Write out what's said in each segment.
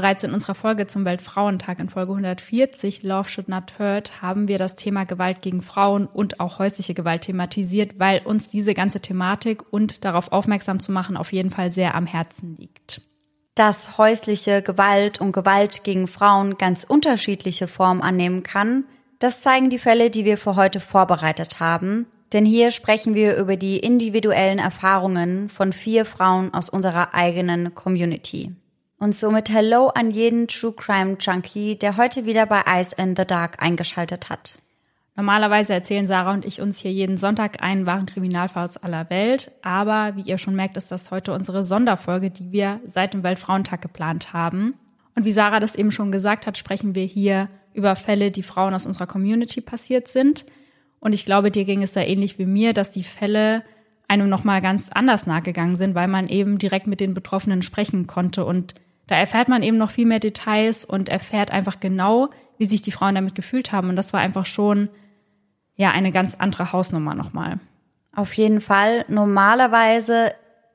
Bereits in unserer Folge zum Weltfrauentag in Folge 140 Love Should Not Hurt haben wir das Thema Gewalt gegen Frauen und auch häusliche Gewalt thematisiert, weil uns diese ganze Thematik und darauf aufmerksam zu machen auf jeden Fall sehr am Herzen liegt. Dass häusliche Gewalt und Gewalt gegen Frauen ganz unterschiedliche Formen annehmen kann, das zeigen die Fälle, die wir für heute vorbereitet haben. Denn hier sprechen wir über die individuellen Erfahrungen von vier Frauen aus unserer eigenen Community. Und somit Hello an jeden True Crime Junkie, der heute wieder bei Eyes in the Dark eingeschaltet hat. Normalerweise erzählen Sarah und ich uns hier jeden Sonntag einen wahren Kriminalfall aus aller Welt. Aber wie ihr schon merkt, ist das heute unsere Sonderfolge, die wir seit dem Weltfrauentag geplant haben. Und wie Sarah das eben schon gesagt hat, sprechen wir hier über Fälle, die Frauen aus unserer Community passiert sind. Und ich glaube, dir ging es da ähnlich wie mir, dass die Fälle einem nochmal ganz anders nachgegangen sind, weil man eben direkt mit den Betroffenen sprechen konnte und da erfährt man eben noch viel mehr Details und erfährt einfach genau, wie sich die Frauen damit gefühlt haben. Und das war einfach schon, ja, eine ganz andere Hausnummer nochmal. Auf jeden Fall. Normalerweise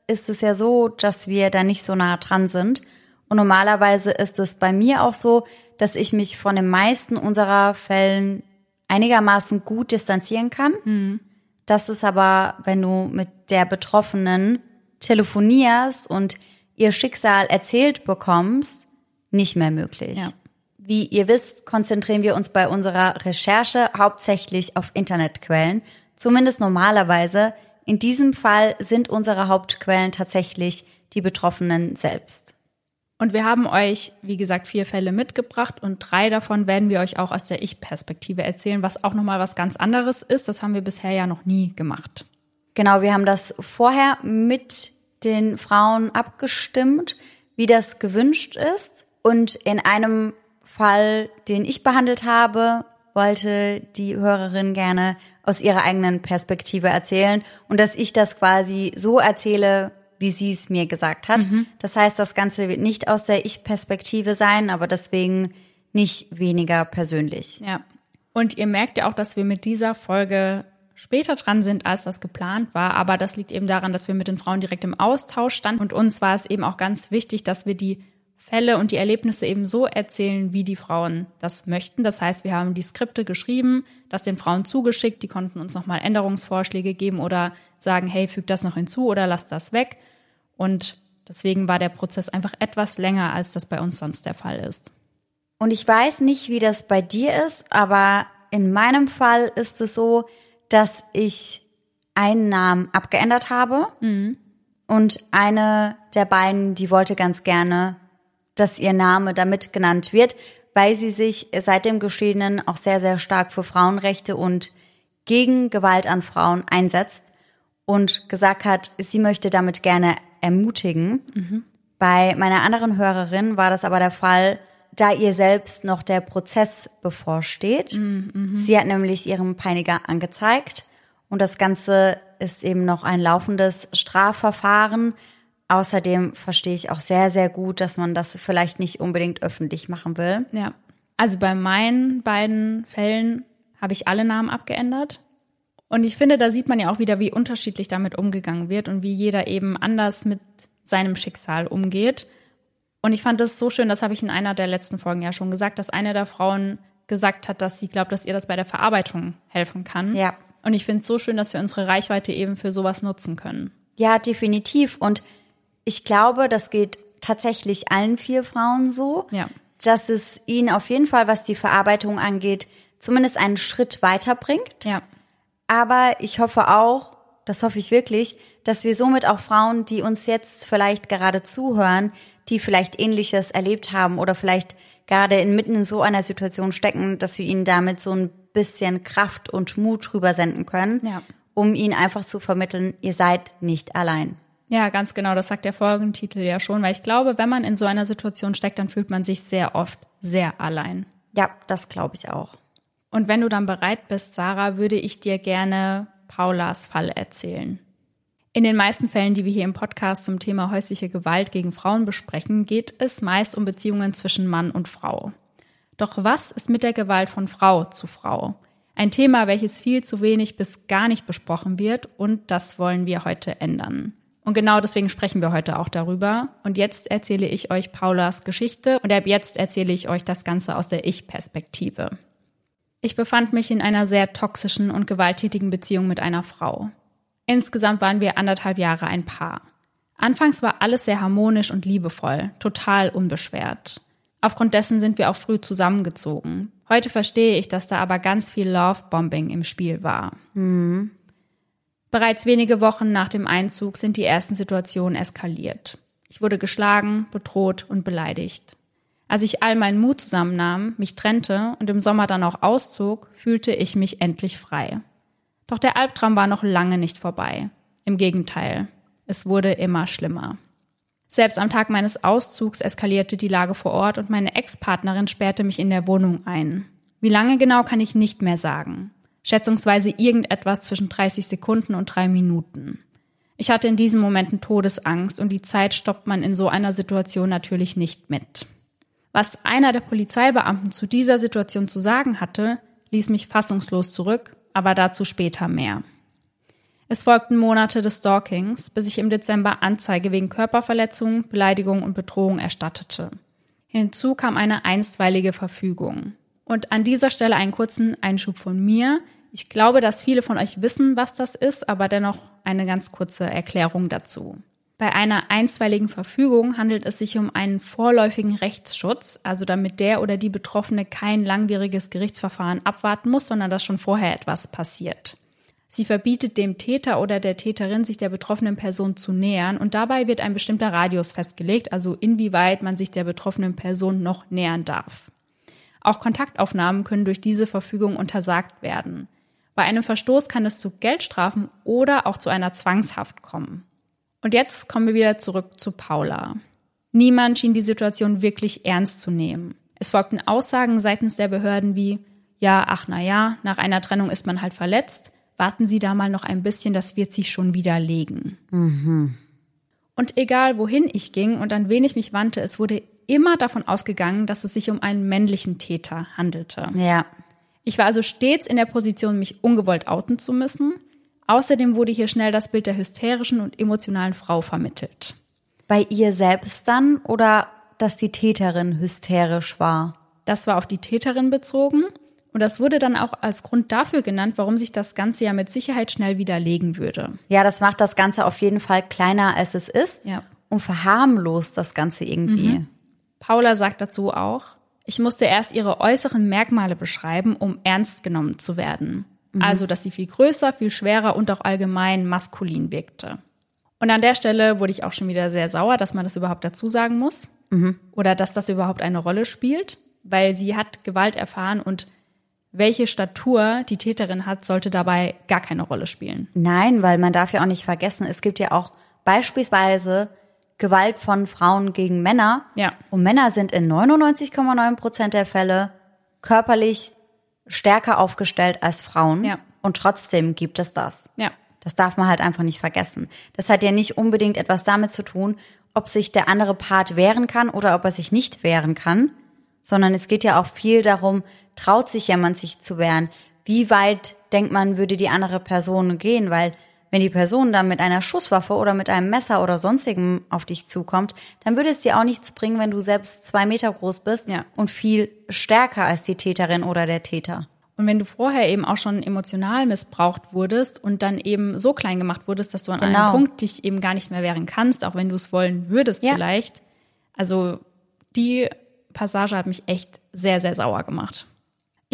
ist es ja so, dass wir da nicht so nah dran sind. Und normalerweise ist es bei mir auch so, dass ich mich von den meisten unserer Fällen einigermaßen gut distanzieren kann. Mhm. Das ist aber, wenn du mit der Betroffenen telefonierst und ihr Schicksal erzählt bekommst, nicht mehr möglich. Ja. Wie ihr wisst, konzentrieren wir uns bei unserer Recherche hauptsächlich auf Internetquellen, zumindest normalerweise. In diesem Fall sind unsere Hauptquellen tatsächlich die Betroffenen selbst. Und wir haben euch, wie gesagt, vier Fälle mitgebracht und drei davon werden wir euch auch aus der Ich-Perspektive erzählen, was auch nochmal was ganz anderes ist. Das haben wir bisher ja noch nie gemacht. Genau, wir haben das vorher mit den Frauen abgestimmt, wie das gewünscht ist. Und in einem Fall, den ich behandelt habe, wollte die Hörerin gerne aus ihrer eigenen Perspektive erzählen und dass ich das quasi so erzähle, wie sie es mir gesagt hat. Mhm. Das heißt, das Ganze wird nicht aus der Ich-Perspektive sein, aber deswegen nicht weniger persönlich. Ja. Und ihr merkt ja auch, dass wir mit dieser Folge später dran sind, als das geplant war. Aber das liegt eben daran, dass wir mit den Frauen direkt im Austausch standen. Und uns war es eben auch ganz wichtig, dass wir die Fälle und die Erlebnisse eben so erzählen, wie die Frauen das möchten. Das heißt, wir haben die Skripte geschrieben, das den Frauen zugeschickt, die konnten uns nochmal Änderungsvorschläge geben oder sagen, hey, füg das noch hinzu oder lass das weg. Und deswegen war der Prozess einfach etwas länger, als das bei uns sonst der Fall ist. Und ich weiß nicht, wie das bei dir ist, aber in meinem Fall ist es so, dass ich einen Namen abgeändert habe mhm. und eine der beiden, die wollte ganz gerne, dass ihr Name damit genannt wird, weil sie sich seit dem Geschehenen auch sehr, sehr stark für Frauenrechte und gegen Gewalt an Frauen einsetzt und gesagt hat, sie möchte damit gerne ermutigen. Mhm. Bei meiner anderen Hörerin war das aber der Fall, da ihr selbst noch der Prozess bevorsteht. Mhm, mhm. Sie hat nämlich ihrem Peiniger angezeigt und das Ganze ist eben noch ein laufendes Strafverfahren. Außerdem verstehe ich auch sehr, sehr gut, dass man das vielleicht nicht unbedingt öffentlich machen will. Ja. Also bei meinen beiden Fällen habe ich alle Namen abgeändert. Und ich finde, da sieht man ja auch wieder, wie unterschiedlich damit umgegangen wird und wie jeder eben anders mit seinem Schicksal umgeht. Und ich fand das so schön, das habe ich in einer der letzten Folgen ja schon gesagt, dass eine der Frauen gesagt hat, dass sie glaubt, dass ihr das bei der Verarbeitung helfen kann. Ja. Und ich finde es so schön, dass wir unsere Reichweite eben für sowas nutzen können. Ja, definitiv. Und ich glaube, das geht tatsächlich allen vier Frauen so, ja. dass es ihnen auf jeden Fall, was die Verarbeitung angeht, zumindest einen Schritt weiterbringt. Ja. Aber ich hoffe auch, das hoffe ich wirklich, dass wir somit auch Frauen, die uns jetzt vielleicht gerade zuhören, die vielleicht Ähnliches erlebt haben oder vielleicht gerade inmitten in so einer Situation stecken, dass wir ihnen damit so ein bisschen Kraft und Mut drüber senden können, ja. um ihnen einfach zu vermitteln, ihr seid nicht allein. Ja, ganz genau, das sagt der Folgentitel ja schon, weil ich glaube, wenn man in so einer Situation steckt, dann fühlt man sich sehr oft sehr allein. Ja, das glaube ich auch. Und wenn du dann bereit bist, Sarah, würde ich dir gerne Paulas Fall erzählen. In den meisten Fällen, die wir hier im Podcast zum Thema häusliche Gewalt gegen Frauen besprechen, geht es meist um Beziehungen zwischen Mann und Frau. Doch was ist mit der Gewalt von Frau zu Frau? Ein Thema, welches viel zu wenig bis gar nicht besprochen wird und das wollen wir heute ändern. Und genau deswegen sprechen wir heute auch darüber. Und jetzt erzähle ich euch Paulas Geschichte und ab jetzt erzähle ich euch das Ganze aus der Ich-Perspektive. Ich befand mich in einer sehr toxischen und gewalttätigen Beziehung mit einer Frau. Insgesamt waren wir anderthalb Jahre ein Paar. Anfangs war alles sehr harmonisch und liebevoll, total unbeschwert. Aufgrund dessen sind wir auch früh zusammengezogen. Heute verstehe ich, dass da aber ganz viel Love-Bombing im Spiel war. Mhm. Bereits wenige Wochen nach dem Einzug sind die ersten Situationen eskaliert. Ich wurde geschlagen, bedroht und beleidigt. Als ich all meinen Mut zusammennahm, mich trennte und im Sommer dann auch auszog, fühlte ich mich endlich frei. Doch der Albtraum war noch lange nicht vorbei. Im Gegenteil, es wurde immer schlimmer. Selbst am Tag meines Auszugs eskalierte die Lage vor Ort und meine Ex-Partnerin sperrte mich in der Wohnung ein. Wie lange genau kann ich nicht mehr sagen schätzungsweise irgendetwas zwischen 30 Sekunden und drei Minuten. Ich hatte in diesen Momenten Todesangst und die Zeit stoppt man in so einer Situation natürlich nicht mit. Was einer der Polizeibeamten zu dieser Situation zu sagen hatte, ließ mich fassungslos zurück, aber dazu später mehr. Es folgten Monate des Stalkings, bis ich im Dezember Anzeige wegen Körperverletzung, Beleidigung und Bedrohung erstattete. Hinzu kam eine einstweilige Verfügung. Und an dieser Stelle einen kurzen Einschub von mir. Ich glaube, dass viele von euch wissen, was das ist, aber dennoch eine ganz kurze Erklärung dazu. Bei einer einstweiligen Verfügung handelt es sich um einen vorläufigen Rechtsschutz, also damit der oder die Betroffene kein langwieriges Gerichtsverfahren abwarten muss, sondern dass schon vorher etwas passiert. Sie verbietet dem Täter oder der Täterin, sich der betroffenen Person zu nähern und dabei wird ein bestimmter Radius festgelegt, also inwieweit man sich der betroffenen Person noch nähern darf. Auch Kontaktaufnahmen können durch diese Verfügung untersagt werden. Bei einem Verstoß kann es zu Geldstrafen oder auch zu einer Zwangshaft kommen. Und jetzt kommen wir wieder zurück zu Paula. Niemand schien die Situation wirklich ernst zu nehmen. Es folgten Aussagen seitens der Behörden wie, ja, ach na ja, nach einer Trennung ist man halt verletzt. Warten Sie da mal noch ein bisschen, das wird sich schon wieder legen. Mhm. Und egal wohin ich ging und an wen ich mich wandte, es wurde immer davon ausgegangen, dass es sich um einen männlichen Täter handelte. Ja. Ich war also stets in der Position, mich ungewollt outen zu müssen. Außerdem wurde hier schnell das Bild der hysterischen und emotionalen Frau vermittelt. Bei ihr selbst dann oder dass die Täterin hysterisch war? Das war auf die Täterin bezogen. Und das wurde dann auch als Grund dafür genannt, warum sich das Ganze ja mit Sicherheit schnell widerlegen würde. Ja, das macht das Ganze auf jeden Fall kleiner, als es ist. Ja. Und verharmlost das Ganze irgendwie. Mhm. Paula sagt dazu auch, ich musste erst ihre äußeren Merkmale beschreiben, um ernst genommen zu werden. Mhm. Also, dass sie viel größer, viel schwerer und auch allgemein maskulin wirkte. Und an der Stelle wurde ich auch schon wieder sehr sauer, dass man das überhaupt dazu sagen muss. Mhm. Oder dass das überhaupt eine Rolle spielt, weil sie hat Gewalt erfahren und welche Statur die Täterin hat, sollte dabei gar keine Rolle spielen. Nein, weil man darf ja auch nicht vergessen, es gibt ja auch beispielsweise Gewalt von Frauen gegen Männer. Ja. Und Männer sind in 99,9 Prozent der Fälle körperlich stärker aufgestellt als Frauen. Ja. Und trotzdem gibt es das. Ja. Das darf man halt einfach nicht vergessen. Das hat ja nicht unbedingt etwas damit zu tun, ob sich der andere Part wehren kann oder ob er sich nicht wehren kann, sondern es geht ja auch viel darum, traut sich jemand sich zu wehren? Wie weit denkt man, würde die andere Person gehen? Weil wenn die Person dann mit einer Schusswaffe oder mit einem Messer oder sonstigem auf dich zukommt, dann würde es dir auch nichts bringen, wenn du selbst zwei Meter groß bist ja. und viel stärker als die Täterin oder der Täter. Und wenn du vorher eben auch schon emotional missbraucht wurdest und dann eben so klein gemacht wurdest, dass du an genau. einem Punkt dich eben gar nicht mehr wehren kannst, auch wenn du es wollen würdest ja. vielleicht. Also die Passage hat mich echt sehr, sehr sauer gemacht.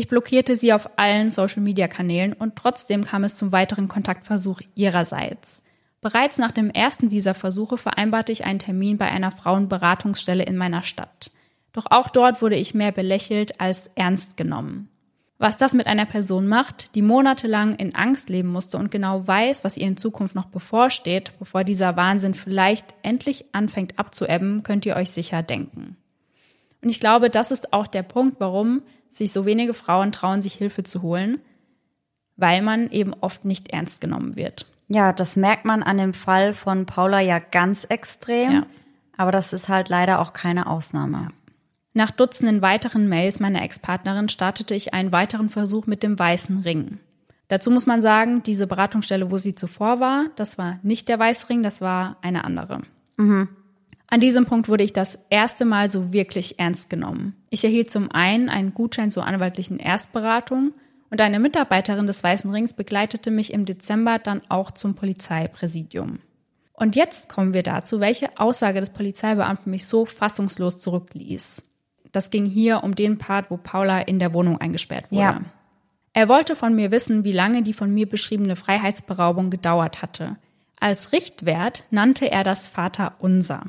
Ich blockierte sie auf allen Social-Media-Kanälen und trotzdem kam es zum weiteren Kontaktversuch ihrerseits. Bereits nach dem ersten dieser Versuche vereinbarte ich einen Termin bei einer Frauenberatungsstelle in meiner Stadt. Doch auch dort wurde ich mehr belächelt als ernst genommen. Was das mit einer Person macht, die monatelang in Angst leben musste und genau weiß, was ihr in Zukunft noch bevorsteht, bevor dieser Wahnsinn vielleicht endlich anfängt abzuebben, könnt ihr euch sicher denken. Und ich glaube, das ist auch der Punkt, warum sich so wenige Frauen trauen, sich Hilfe zu holen, weil man eben oft nicht ernst genommen wird. Ja, das merkt man an dem Fall von Paula ja ganz extrem. Ja. Aber das ist halt leider auch keine Ausnahme. Nach Dutzenden weiteren Mails meiner Ex-Partnerin startete ich einen weiteren Versuch mit dem weißen Ring. Dazu muss man sagen, diese Beratungsstelle, wo sie zuvor war, das war nicht der Weißring, das war eine andere. Mhm. An diesem Punkt wurde ich das erste Mal so wirklich ernst genommen. Ich erhielt zum einen einen Gutschein zur anwaltlichen Erstberatung und eine Mitarbeiterin des Weißen Rings begleitete mich im Dezember dann auch zum Polizeipräsidium. Und jetzt kommen wir dazu, welche Aussage des Polizeibeamten mich so fassungslos zurückließ. Das ging hier um den Part, wo Paula in der Wohnung eingesperrt wurde. Ja. Er wollte von mir wissen, wie lange die von mir beschriebene Freiheitsberaubung gedauert hatte. Als Richtwert nannte er das Vaterunser.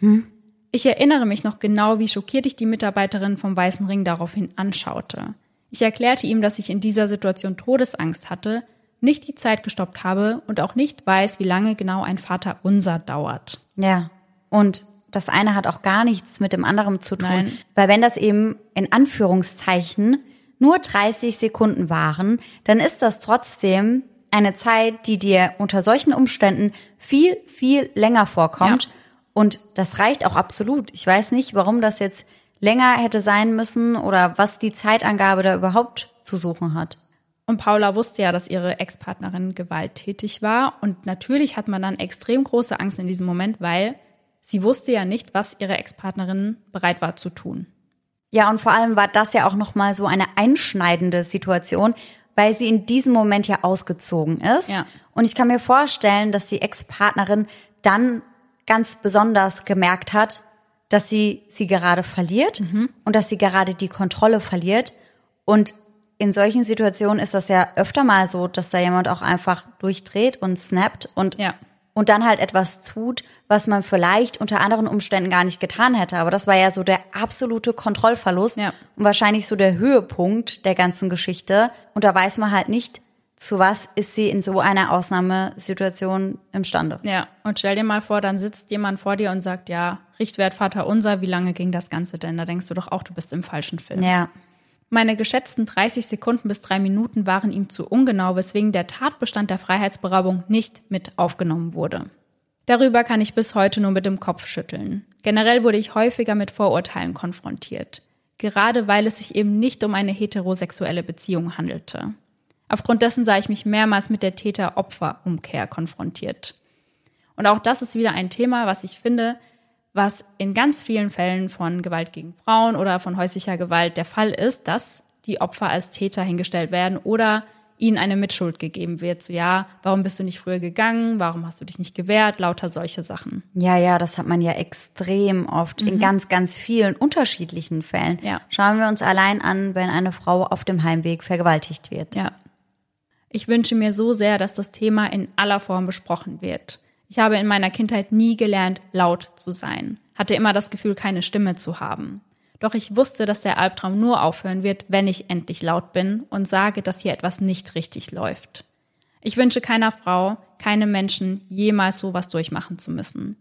Hm? Ich erinnere mich noch genau, wie schockiert ich die Mitarbeiterin vom Weißen Ring daraufhin anschaute. Ich erklärte ihm, dass ich in dieser Situation Todesangst hatte, nicht die Zeit gestoppt habe und auch nicht weiß, wie lange genau ein Vaterunser dauert. Ja. Und das eine hat auch gar nichts mit dem anderen zu tun. Nein. Weil wenn das eben in Anführungszeichen nur 30 Sekunden waren, dann ist das trotzdem eine Zeit, die dir unter solchen Umständen viel, viel länger vorkommt. Ja. Und das reicht auch absolut. Ich weiß nicht, warum das jetzt länger hätte sein müssen oder was die Zeitangabe da überhaupt zu suchen hat. Und Paula wusste ja, dass ihre Ex-Partnerin gewalttätig war. Und natürlich hat man dann extrem große Angst in diesem Moment, weil sie wusste ja nicht, was ihre Ex-Partnerin bereit war zu tun. Ja, und vor allem war das ja auch nochmal so eine einschneidende Situation, weil sie in diesem Moment ja ausgezogen ist. Ja. Und ich kann mir vorstellen, dass die Ex-Partnerin dann ganz besonders gemerkt hat, dass sie sie gerade verliert mhm. und dass sie gerade die Kontrolle verliert. Und in solchen Situationen ist das ja öfter mal so, dass da jemand auch einfach durchdreht und snappt und ja und dann halt etwas tut, was man vielleicht unter anderen Umständen gar nicht getan hätte. Aber das war ja so der absolute Kontrollverlust ja. und wahrscheinlich so der Höhepunkt der ganzen Geschichte. Und da weiß man halt nicht, zu was ist sie in so einer Ausnahmesituation imstande. Ja, und stell dir mal vor, dann sitzt jemand vor dir und sagt, ja, Richtwert Vater unser, wie lange ging das Ganze denn? Da denkst du doch auch, du bist im falschen Film. Ja. Meine geschätzten 30 Sekunden bis drei Minuten waren ihm zu ungenau, weswegen der Tatbestand der Freiheitsberaubung nicht mit aufgenommen wurde. Darüber kann ich bis heute nur mit dem Kopf schütteln. Generell wurde ich häufiger mit Vorurteilen konfrontiert. Gerade weil es sich eben nicht um eine heterosexuelle Beziehung handelte. Aufgrund dessen sah ich mich mehrmals mit der Täter-Opfer-Umkehr konfrontiert. Und auch das ist wieder ein Thema, was ich finde, was in ganz vielen Fällen von Gewalt gegen Frauen oder von häuslicher Gewalt der Fall ist, dass die Opfer als Täter hingestellt werden oder ihnen eine Mitschuld gegeben wird. So, ja, warum bist du nicht früher gegangen? Warum hast du dich nicht gewehrt? Lauter solche Sachen. Ja, ja, das hat man ja extrem oft mhm. in ganz, ganz vielen unterschiedlichen Fällen. Ja. Schauen wir uns allein an, wenn eine Frau auf dem Heimweg vergewaltigt wird. Ja. Ich wünsche mir so sehr, dass das Thema in aller Form besprochen wird. Ich habe in meiner Kindheit nie gelernt, laut zu sein, hatte immer das Gefühl, keine Stimme zu haben. Doch ich wusste, dass der Albtraum nur aufhören wird, wenn ich endlich laut bin und sage, dass hier etwas nicht richtig läuft. Ich wünsche keiner Frau, keinem Menschen jemals sowas durchmachen zu müssen.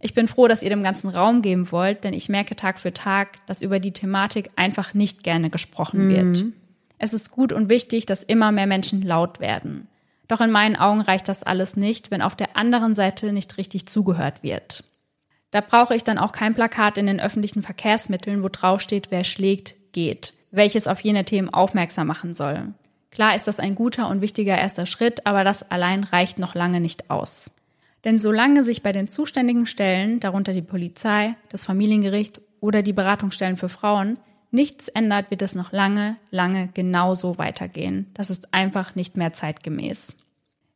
Ich bin froh, dass ihr dem ganzen Raum geben wollt, denn ich merke Tag für Tag, dass über die Thematik einfach nicht gerne gesprochen wird. Es ist gut und wichtig, dass immer mehr Menschen laut werden. Doch in meinen Augen reicht das alles nicht, wenn auf der anderen Seite nicht richtig zugehört wird. Da brauche ich dann auch kein Plakat in den öffentlichen Verkehrsmitteln, wo draufsteht, wer schlägt, geht, welches auf jene Themen aufmerksam machen soll. Klar ist das ein guter und wichtiger erster Schritt, aber das allein reicht noch lange nicht aus. Denn solange sich bei den zuständigen Stellen, darunter die Polizei, das Familiengericht oder die Beratungsstellen für Frauen, nichts ändert, wird es noch lange, lange genauso weitergehen. Das ist einfach nicht mehr zeitgemäß.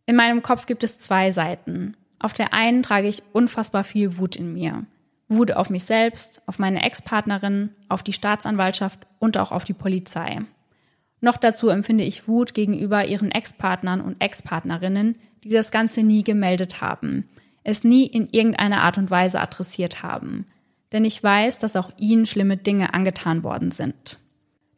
In meinem Kopf gibt es zwei Seiten. Auf der einen trage ich unfassbar viel Wut in mir. Wut auf mich selbst, auf meine Ex-Partnerin, auf die Staatsanwaltschaft und auch auf die Polizei. Noch dazu empfinde ich Wut gegenüber ihren Ex-Partnern und Ex-Partnerinnen, die das Ganze nie gemeldet haben, es nie in irgendeiner Art und Weise adressiert haben. Denn ich weiß, dass auch ihnen schlimme Dinge angetan worden sind.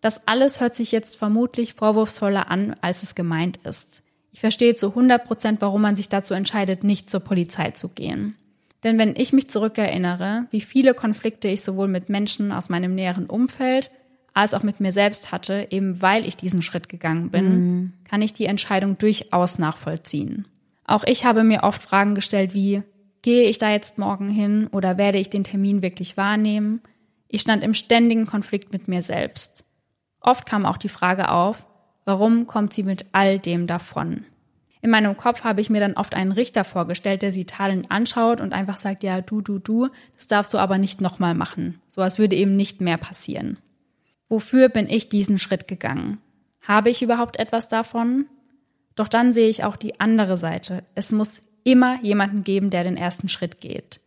Das alles hört sich jetzt vermutlich vorwurfsvoller an, als es gemeint ist. Ich verstehe zu 100 Prozent, warum man sich dazu entscheidet, nicht zur Polizei zu gehen. Denn wenn ich mich zurückerinnere, wie viele Konflikte ich sowohl mit Menschen aus meinem näheren Umfeld als auch mit mir selbst hatte, eben weil ich diesen Schritt gegangen bin, mhm. kann ich die Entscheidung durchaus nachvollziehen. Auch ich habe mir oft Fragen gestellt wie, gehe ich da jetzt morgen hin oder werde ich den Termin wirklich wahrnehmen? Ich stand im ständigen Konflikt mit mir selbst. Oft kam auch die Frage auf, Warum kommt sie mit all dem davon? In meinem Kopf habe ich mir dann oft einen Richter vorgestellt, der sie tadelnd anschaut und einfach sagt, ja, du, du, du, das darfst du aber nicht nochmal machen. So als würde eben nicht mehr passieren. Wofür bin ich diesen Schritt gegangen? Habe ich überhaupt etwas davon? Doch dann sehe ich auch die andere Seite. Es muss immer jemanden geben, der den ersten Schritt geht.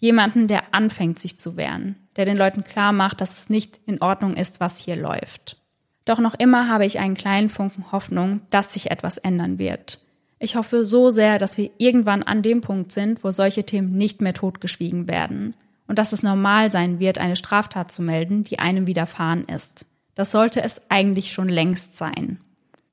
Jemanden, der anfängt, sich zu wehren, der den Leuten klar macht, dass es nicht in Ordnung ist, was hier läuft. Doch noch immer habe ich einen kleinen Funken Hoffnung, dass sich etwas ändern wird. Ich hoffe so sehr, dass wir irgendwann an dem Punkt sind, wo solche Themen nicht mehr totgeschwiegen werden und dass es normal sein wird, eine Straftat zu melden, die einem widerfahren ist. Das sollte es eigentlich schon längst sein.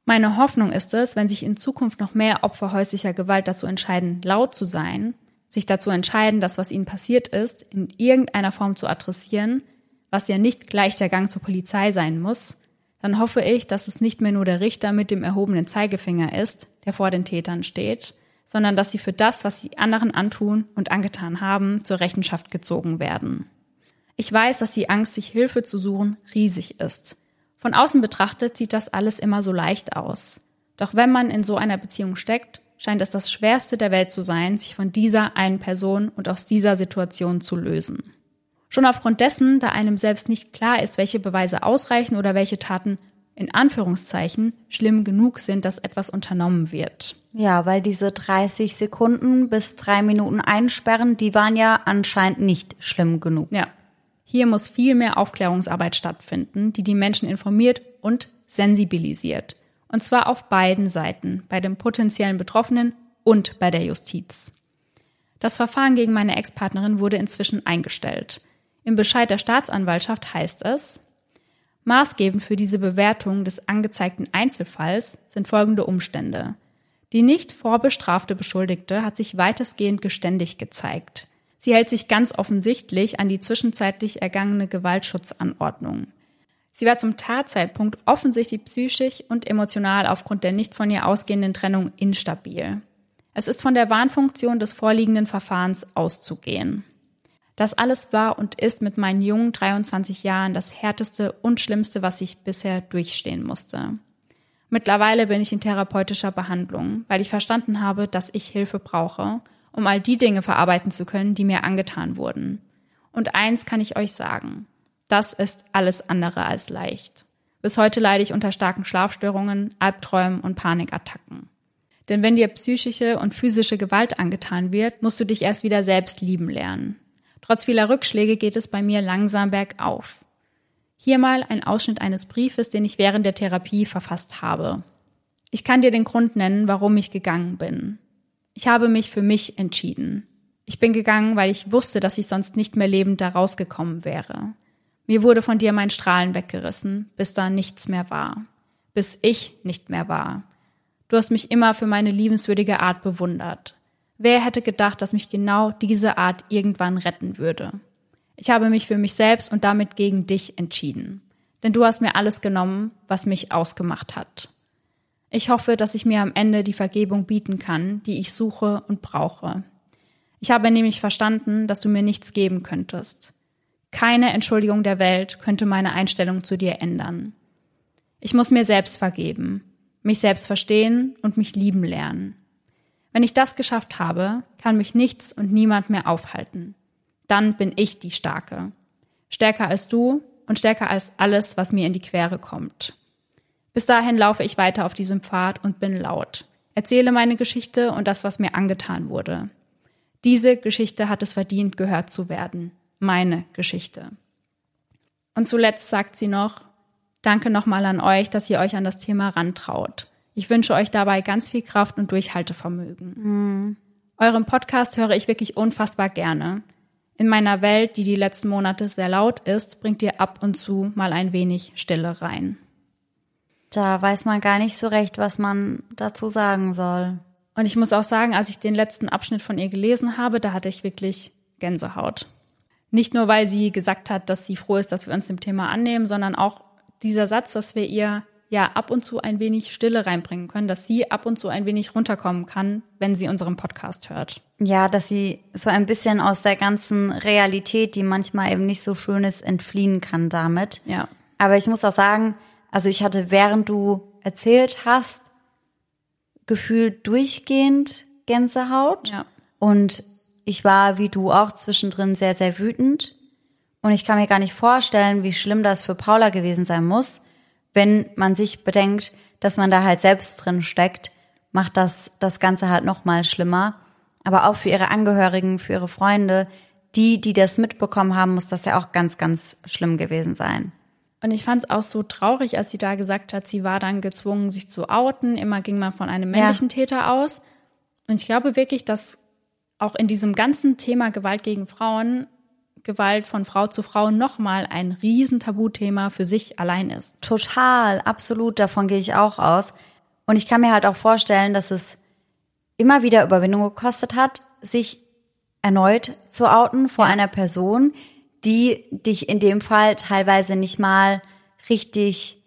Meine Hoffnung ist es, wenn sich in Zukunft noch mehr Opfer häuslicher Gewalt dazu entscheiden, laut zu sein, sich dazu entscheiden, das, was ihnen passiert ist, in irgendeiner Form zu adressieren, was ja nicht gleich der Gang zur Polizei sein muss, dann hoffe ich, dass es nicht mehr nur der Richter mit dem erhobenen Zeigefinger ist, der vor den Tätern steht, sondern dass sie für das, was sie anderen antun und angetan haben, zur Rechenschaft gezogen werden. Ich weiß, dass die Angst, sich Hilfe zu suchen, riesig ist. Von außen betrachtet sieht das alles immer so leicht aus. Doch wenn man in so einer Beziehung steckt, scheint es das Schwerste der Welt zu sein, sich von dieser einen Person und aus dieser Situation zu lösen. Schon aufgrund dessen, da einem selbst nicht klar ist, welche Beweise ausreichen oder welche Taten in Anführungszeichen schlimm genug sind, dass etwas unternommen wird. Ja, weil diese 30 Sekunden bis drei Minuten einsperren, die waren ja anscheinend nicht schlimm genug. Ja. Hier muss viel mehr Aufklärungsarbeit stattfinden, die die Menschen informiert und sensibilisiert. Und zwar auf beiden Seiten, bei dem potenziellen Betroffenen und bei der Justiz. Das Verfahren gegen meine Ex-Partnerin wurde inzwischen eingestellt. Im Bescheid der Staatsanwaltschaft heißt es, Maßgebend für diese Bewertung des angezeigten Einzelfalls sind folgende Umstände. Die nicht vorbestrafte Beschuldigte hat sich weitestgehend geständig gezeigt. Sie hält sich ganz offensichtlich an die zwischenzeitlich ergangene Gewaltschutzanordnung. Sie war zum Tatzeitpunkt offensichtlich psychisch und emotional aufgrund der nicht von ihr ausgehenden Trennung instabil. Es ist von der Warnfunktion des vorliegenden Verfahrens auszugehen. Das alles war und ist mit meinen jungen 23 Jahren das härteste und schlimmste, was ich bisher durchstehen musste. Mittlerweile bin ich in therapeutischer Behandlung, weil ich verstanden habe, dass ich Hilfe brauche, um all die Dinge verarbeiten zu können, die mir angetan wurden. Und eins kann ich euch sagen, das ist alles andere als leicht. Bis heute leide ich unter starken Schlafstörungen, Albträumen und Panikattacken. Denn wenn dir psychische und physische Gewalt angetan wird, musst du dich erst wieder selbst lieben lernen. Trotz vieler Rückschläge geht es bei mir langsam bergauf. Hier mal ein Ausschnitt eines Briefes, den ich während der Therapie verfasst habe. Ich kann dir den Grund nennen, warum ich gegangen bin. Ich habe mich für mich entschieden. Ich bin gegangen, weil ich wusste, dass ich sonst nicht mehr lebend da rausgekommen wäre. Mir wurde von dir mein Strahlen weggerissen, bis da nichts mehr war. Bis ich nicht mehr war. Du hast mich immer für meine liebenswürdige Art bewundert. Wer hätte gedacht, dass mich genau diese Art irgendwann retten würde? Ich habe mich für mich selbst und damit gegen dich entschieden. Denn du hast mir alles genommen, was mich ausgemacht hat. Ich hoffe, dass ich mir am Ende die Vergebung bieten kann, die ich suche und brauche. Ich habe nämlich verstanden, dass du mir nichts geben könntest. Keine Entschuldigung der Welt könnte meine Einstellung zu dir ändern. Ich muss mir selbst vergeben, mich selbst verstehen und mich lieben lernen. Wenn ich das geschafft habe, kann mich nichts und niemand mehr aufhalten. Dann bin ich die Starke. Stärker als du und stärker als alles, was mir in die Quere kommt. Bis dahin laufe ich weiter auf diesem Pfad und bin laut. Erzähle meine Geschichte und das, was mir angetan wurde. Diese Geschichte hat es verdient, gehört zu werden. Meine Geschichte. Und zuletzt sagt sie noch, danke nochmal an euch, dass ihr euch an das Thema rantraut. Ich wünsche euch dabei ganz viel Kraft und Durchhaltevermögen. Mhm. Euren Podcast höre ich wirklich unfassbar gerne. In meiner Welt, die die letzten Monate sehr laut ist, bringt ihr ab und zu mal ein wenig Stille rein. Da weiß man gar nicht so recht, was man dazu sagen soll. Und ich muss auch sagen, als ich den letzten Abschnitt von ihr gelesen habe, da hatte ich wirklich Gänsehaut. Nicht nur, weil sie gesagt hat, dass sie froh ist, dass wir uns dem Thema annehmen, sondern auch dieser Satz, dass wir ihr ja ab und zu ein wenig Stille reinbringen können, dass sie ab und zu ein wenig runterkommen kann, wenn sie unseren Podcast hört. Ja, dass sie so ein bisschen aus der ganzen Realität, die manchmal eben nicht so schön ist, entfliehen kann damit. Ja. Aber ich muss auch sagen, also ich hatte, während du erzählt hast, gefühlt durchgehend Gänsehaut. Ja. Und ich war wie du auch zwischendrin sehr, sehr wütend. Und ich kann mir gar nicht vorstellen, wie schlimm das für Paula gewesen sein muss, wenn man sich bedenkt, dass man da halt selbst drin steckt, macht das das Ganze halt noch mal schlimmer. Aber auch für ihre Angehörigen, für ihre Freunde, die, die das mitbekommen haben, muss das ja auch ganz, ganz schlimm gewesen sein. Und ich fand es auch so traurig, als sie da gesagt hat, sie war dann gezwungen, sich zu outen. Immer ging man von einem männlichen ja. Täter aus. Und ich glaube wirklich, dass auch in diesem ganzen Thema Gewalt gegen Frauen Gewalt von Frau zu Frau nochmal ein riesen Tabuthema für sich allein ist. Total, absolut, davon gehe ich auch aus. Und ich kann mir halt auch vorstellen, dass es immer wieder Überwindung gekostet hat, sich erneut zu outen vor ja. einer Person, die dich in dem Fall teilweise nicht mal richtig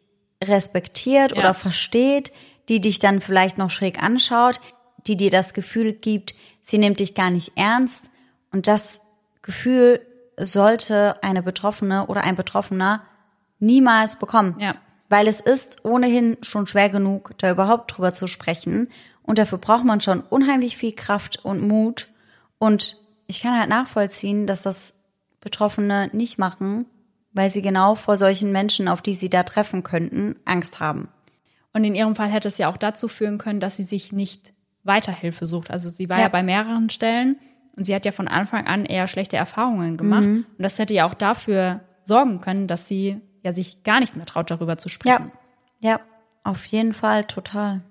respektiert ja. oder versteht, die dich dann vielleicht noch schräg anschaut, die dir das Gefühl gibt, sie nimmt dich gar nicht ernst. Und das Gefühl sollte eine Betroffene oder ein Betroffener niemals bekommen. Ja. Weil es ist ohnehin schon schwer genug, da überhaupt drüber zu sprechen. Und dafür braucht man schon unheimlich viel Kraft und Mut. Und ich kann halt nachvollziehen, dass das Betroffene nicht machen, weil sie genau vor solchen Menschen, auf die sie da treffen könnten, Angst haben. Und in ihrem Fall hätte es ja auch dazu führen können, dass sie sich nicht Weiterhilfe sucht. Also sie war ja, ja bei mehreren Stellen und sie hat ja von Anfang an eher schlechte Erfahrungen gemacht. Mhm. Und das hätte ja auch dafür sorgen können, dass sie ja sich gar nicht mehr traut, darüber zu sprechen. Ja, ja auf jeden Fall, total.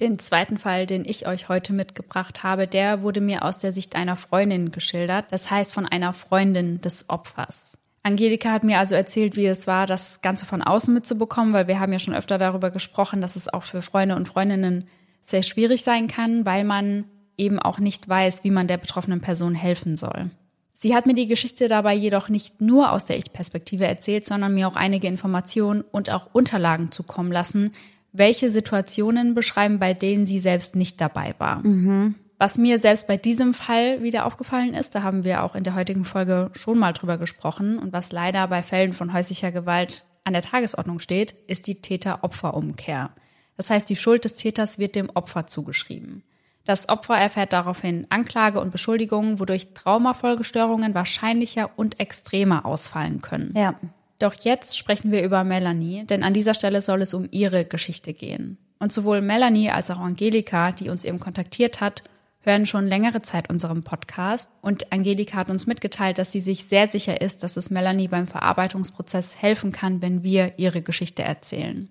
Den zweiten Fall, den ich euch heute mitgebracht habe, der wurde mir aus der Sicht einer Freundin geschildert. Das heißt von einer Freundin des Opfers. Angelika hat mir also erzählt, wie es war, das Ganze von außen mitzubekommen, weil wir haben ja schon öfter darüber gesprochen, dass es auch für Freunde und Freundinnen sehr schwierig sein kann, weil man eben auch nicht weiß, wie man der betroffenen Person helfen soll. Sie hat mir die Geschichte dabei jedoch nicht nur aus der Ich-Perspektive erzählt, sondern mir auch einige Informationen und auch Unterlagen zukommen lassen, welche Situationen beschreiben, bei denen sie selbst nicht dabei war. Mhm. Was mir selbst bei diesem Fall wieder aufgefallen ist, da haben wir auch in der heutigen Folge schon mal drüber gesprochen und was leider bei Fällen von häuslicher Gewalt an der Tagesordnung steht, ist die Täter-Opfer-Umkehr. Das heißt, die Schuld des Täters wird dem Opfer zugeschrieben. Das Opfer erfährt daraufhin Anklage und Beschuldigungen, wodurch Traumafolgestörungen wahrscheinlicher und extremer ausfallen können. Ja. Doch jetzt sprechen wir über Melanie, denn an dieser Stelle soll es um ihre Geschichte gehen. Und sowohl Melanie als auch Angelika, die uns eben kontaktiert hat, hören schon längere Zeit unserem Podcast. Und Angelika hat uns mitgeteilt, dass sie sich sehr sicher ist, dass es Melanie beim Verarbeitungsprozess helfen kann, wenn wir ihre Geschichte erzählen.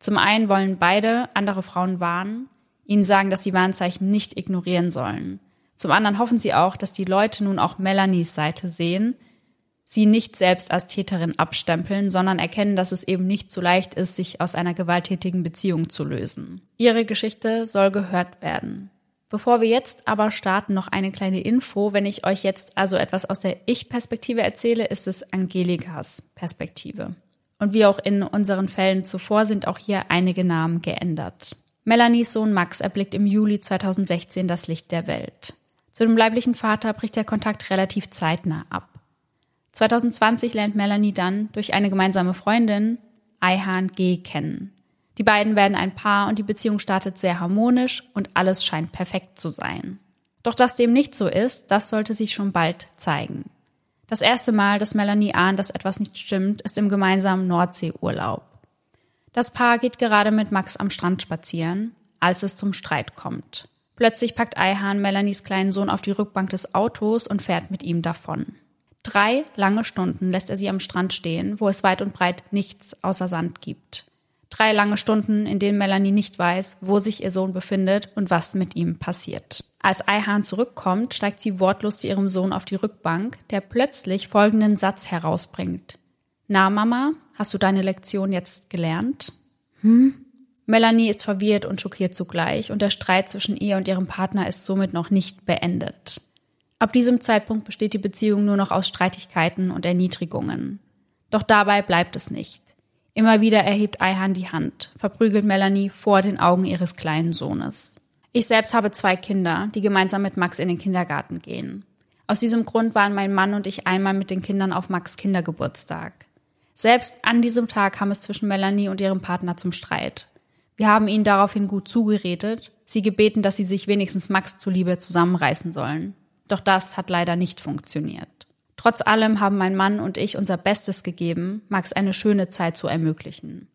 Zum einen wollen beide andere Frauen warnen, ihnen sagen, dass sie Warnzeichen nicht ignorieren sollen. Zum anderen hoffen sie auch, dass die Leute nun auch Melanies Seite sehen, sie nicht selbst als Täterin abstempeln, sondern erkennen, dass es eben nicht so leicht ist, sich aus einer gewalttätigen Beziehung zu lösen. Ihre Geschichte soll gehört werden. Bevor wir jetzt aber starten, noch eine kleine Info. Wenn ich euch jetzt also etwas aus der Ich-Perspektive erzähle, ist es Angelikas Perspektive. Und wie auch in unseren Fällen zuvor sind auch hier einige Namen geändert. Melanies Sohn Max erblickt im Juli 2016 das Licht der Welt. Zu dem leiblichen Vater bricht der Kontakt relativ zeitnah ab. 2020 lernt Melanie dann durch eine gemeinsame Freundin Ayhan G. kennen. Die beiden werden ein Paar und die Beziehung startet sehr harmonisch und alles scheint perfekt zu sein. Doch dass dem nicht so ist, das sollte sich schon bald zeigen. Das erste Mal, dass Melanie ahnt, dass etwas nicht stimmt, ist im gemeinsamen Nordseeurlaub. Das Paar geht gerade mit Max am Strand spazieren, als es zum Streit kommt. Plötzlich packt Eihan Melanies kleinen Sohn auf die Rückbank des Autos und fährt mit ihm davon. Drei lange Stunden lässt er sie am Strand stehen, wo es weit und breit nichts außer Sand gibt. Drei lange Stunden, in denen Melanie nicht weiß, wo sich ihr Sohn befindet und was mit ihm passiert. Als Eihan zurückkommt, steigt sie wortlos zu ihrem Sohn auf die Rückbank, der plötzlich folgenden Satz herausbringt. Na, Mama, Hast du deine Lektion jetzt gelernt? Hm? Melanie ist verwirrt und schockiert zugleich und der Streit zwischen ihr und ihrem Partner ist somit noch nicht beendet. Ab diesem Zeitpunkt besteht die Beziehung nur noch aus Streitigkeiten und Erniedrigungen. Doch dabei bleibt es nicht. Immer wieder erhebt Eihan die Hand, verprügelt Melanie vor den Augen ihres kleinen Sohnes. Ich selbst habe zwei Kinder, die gemeinsam mit Max in den Kindergarten gehen. Aus diesem Grund waren mein Mann und ich einmal mit den Kindern auf Max Kindergeburtstag. Selbst an diesem Tag kam es zwischen Melanie und ihrem Partner zum Streit. Wir haben ihnen daraufhin gut zugeredet, sie gebeten, dass sie sich wenigstens Max zuliebe zusammenreißen sollen. Doch das hat leider nicht funktioniert. Trotz allem haben mein Mann und ich unser Bestes gegeben, Max eine schöne Zeit zu ermöglichen.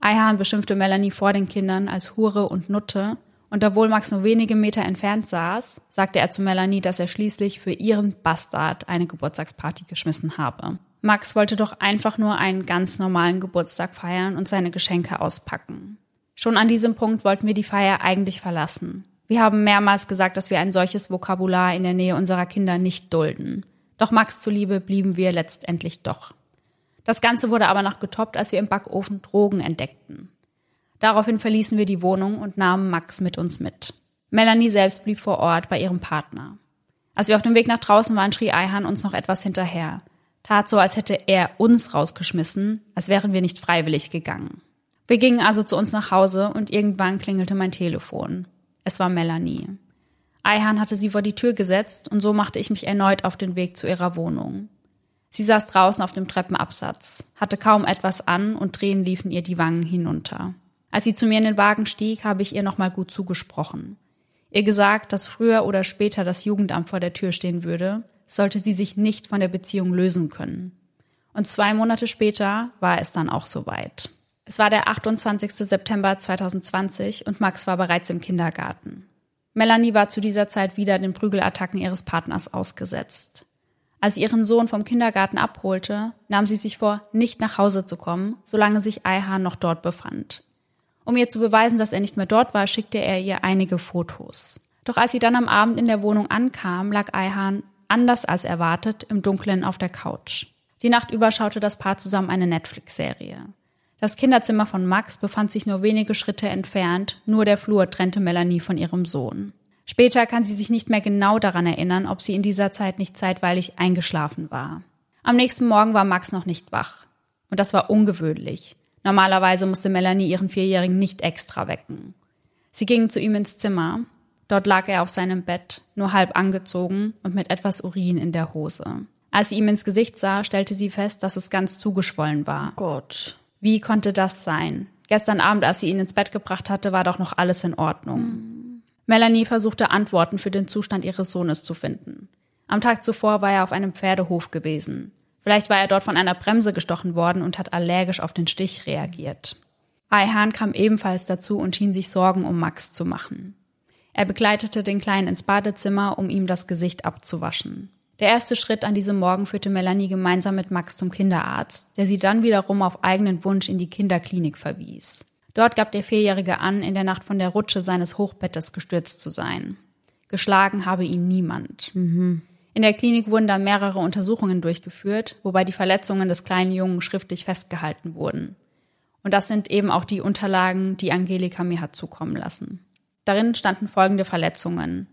Eihan beschimpfte Melanie vor den Kindern als Hure und Nutte, und obwohl Max nur wenige Meter entfernt saß, sagte er zu Melanie, dass er schließlich für ihren Bastard eine Geburtstagsparty geschmissen habe. Max wollte doch einfach nur einen ganz normalen Geburtstag feiern und seine Geschenke auspacken. Schon an diesem Punkt wollten wir die Feier eigentlich verlassen. Wir haben mehrmals gesagt, dass wir ein solches Vokabular in der Nähe unserer Kinder nicht dulden. Doch Max zuliebe blieben wir letztendlich doch. Das Ganze wurde aber noch getoppt, als wir im Backofen Drogen entdeckten. Daraufhin verließen wir die Wohnung und nahmen Max mit uns mit. Melanie selbst blieb vor Ort bei ihrem Partner. Als wir auf dem Weg nach draußen waren, schrie Eihan uns noch etwas hinterher tat so, als hätte er uns rausgeschmissen, als wären wir nicht freiwillig gegangen. Wir gingen also zu uns nach Hause und irgendwann klingelte mein Telefon. Es war Melanie. Eihan hatte sie vor die Tür gesetzt und so machte ich mich erneut auf den Weg zu ihrer Wohnung. Sie saß draußen auf dem Treppenabsatz, hatte kaum etwas an und Tränen liefen ihr die Wangen hinunter. Als sie zu mir in den Wagen stieg, habe ich ihr nochmal gut zugesprochen. Ihr gesagt, dass früher oder später das Jugendamt vor der Tür stehen würde sollte sie sich nicht von der Beziehung lösen können. Und zwei Monate später war es dann auch soweit. Es war der 28. September 2020 und Max war bereits im Kindergarten. Melanie war zu dieser Zeit wieder den Prügelattacken ihres Partners ausgesetzt. Als sie ihren Sohn vom Kindergarten abholte, nahm sie sich vor, nicht nach Hause zu kommen, solange sich Eihan noch dort befand. Um ihr zu beweisen, dass er nicht mehr dort war, schickte er ihr einige Fotos. Doch als sie dann am Abend in der Wohnung ankam, lag Eihan anders als erwartet, im Dunkeln auf der Couch. Die Nacht über schaute das Paar zusammen eine Netflix-Serie. Das Kinderzimmer von Max befand sich nur wenige Schritte entfernt, nur der Flur trennte Melanie von ihrem Sohn. Später kann sie sich nicht mehr genau daran erinnern, ob sie in dieser Zeit nicht zeitweilig eingeschlafen war. Am nächsten Morgen war Max noch nicht wach. Und das war ungewöhnlich. Normalerweise musste Melanie ihren Vierjährigen nicht extra wecken. Sie gingen zu ihm ins Zimmer. Dort lag er auf seinem Bett, nur halb angezogen und mit etwas Urin in der Hose. Als sie ihm ins Gesicht sah, stellte sie fest, dass es ganz zugeschwollen war. Gott. Wie konnte das sein? Gestern Abend, als sie ihn ins Bett gebracht hatte, war doch noch alles in Ordnung. Mhm. Melanie versuchte Antworten für den Zustand ihres Sohnes zu finden. Am Tag zuvor war er auf einem Pferdehof gewesen. Vielleicht war er dort von einer Bremse gestochen worden und hat allergisch auf den Stich reagiert. Eihan kam ebenfalls dazu und schien sich Sorgen um Max zu machen. Er begleitete den Kleinen ins Badezimmer, um ihm das Gesicht abzuwaschen. Der erste Schritt an diesem Morgen führte Melanie gemeinsam mit Max zum Kinderarzt, der sie dann wiederum auf eigenen Wunsch in die Kinderklinik verwies. Dort gab der Vierjährige an, in der Nacht von der Rutsche seines Hochbettes gestürzt zu sein. Geschlagen habe ihn niemand. Mhm. In der Klinik wurden dann mehrere Untersuchungen durchgeführt, wobei die Verletzungen des kleinen Jungen schriftlich festgehalten wurden. Und das sind eben auch die Unterlagen, die Angelika mir hat zukommen lassen. Darin standen folgende Verletzungen.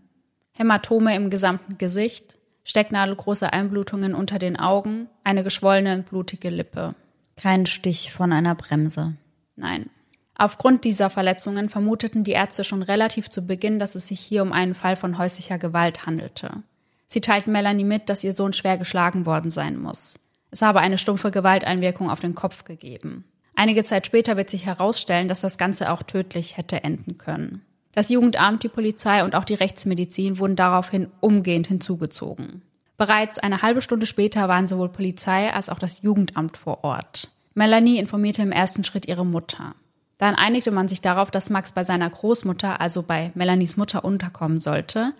Hämatome im gesamten Gesicht, stecknadelgroße Einblutungen unter den Augen, eine geschwollene und blutige Lippe. Kein Stich von einer Bremse. Nein. Aufgrund dieser Verletzungen vermuteten die Ärzte schon relativ zu Beginn, dass es sich hier um einen Fall von häuslicher Gewalt handelte. Sie teilten Melanie mit, dass ihr Sohn schwer geschlagen worden sein muss. Es habe eine stumpfe Gewalteinwirkung auf den Kopf gegeben. Einige Zeit später wird sich herausstellen, dass das Ganze auch tödlich hätte enden können. Das Jugendamt, die Polizei und auch die Rechtsmedizin wurden daraufhin umgehend hinzugezogen. Bereits eine halbe Stunde später waren sowohl Polizei als auch das Jugendamt vor Ort. Melanie informierte im ersten Schritt ihre Mutter. Dann einigte man sich darauf, dass Max bei seiner Großmutter, also bei Melanies Mutter, unterkommen sollte,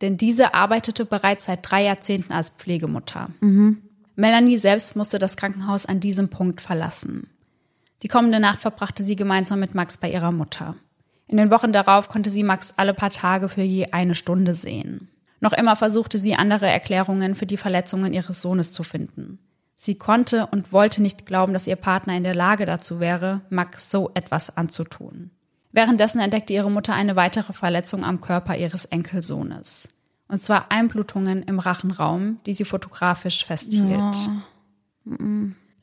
denn diese arbeitete bereits seit drei Jahrzehnten als Pflegemutter. Mhm. Melanie selbst musste das Krankenhaus an diesem Punkt verlassen. Die kommende Nacht verbrachte sie gemeinsam mit Max bei ihrer Mutter. In den Wochen darauf konnte sie Max alle paar Tage für je eine Stunde sehen. Noch immer versuchte sie andere Erklärungen für die Verletzungen ihres Sohnes zu finden. Sie konnte und wollte nicht glauben, dass ihr Partner in der Lage dazu wäre, Max so etwas anzutun. Währenddessen entdeckte ihre Mutter eine weitere Verletzung am Körper ihres Enkelsohnes. Und zwar Einblutungen im Rachenraum, die sie fotografisch festhielt. Ja.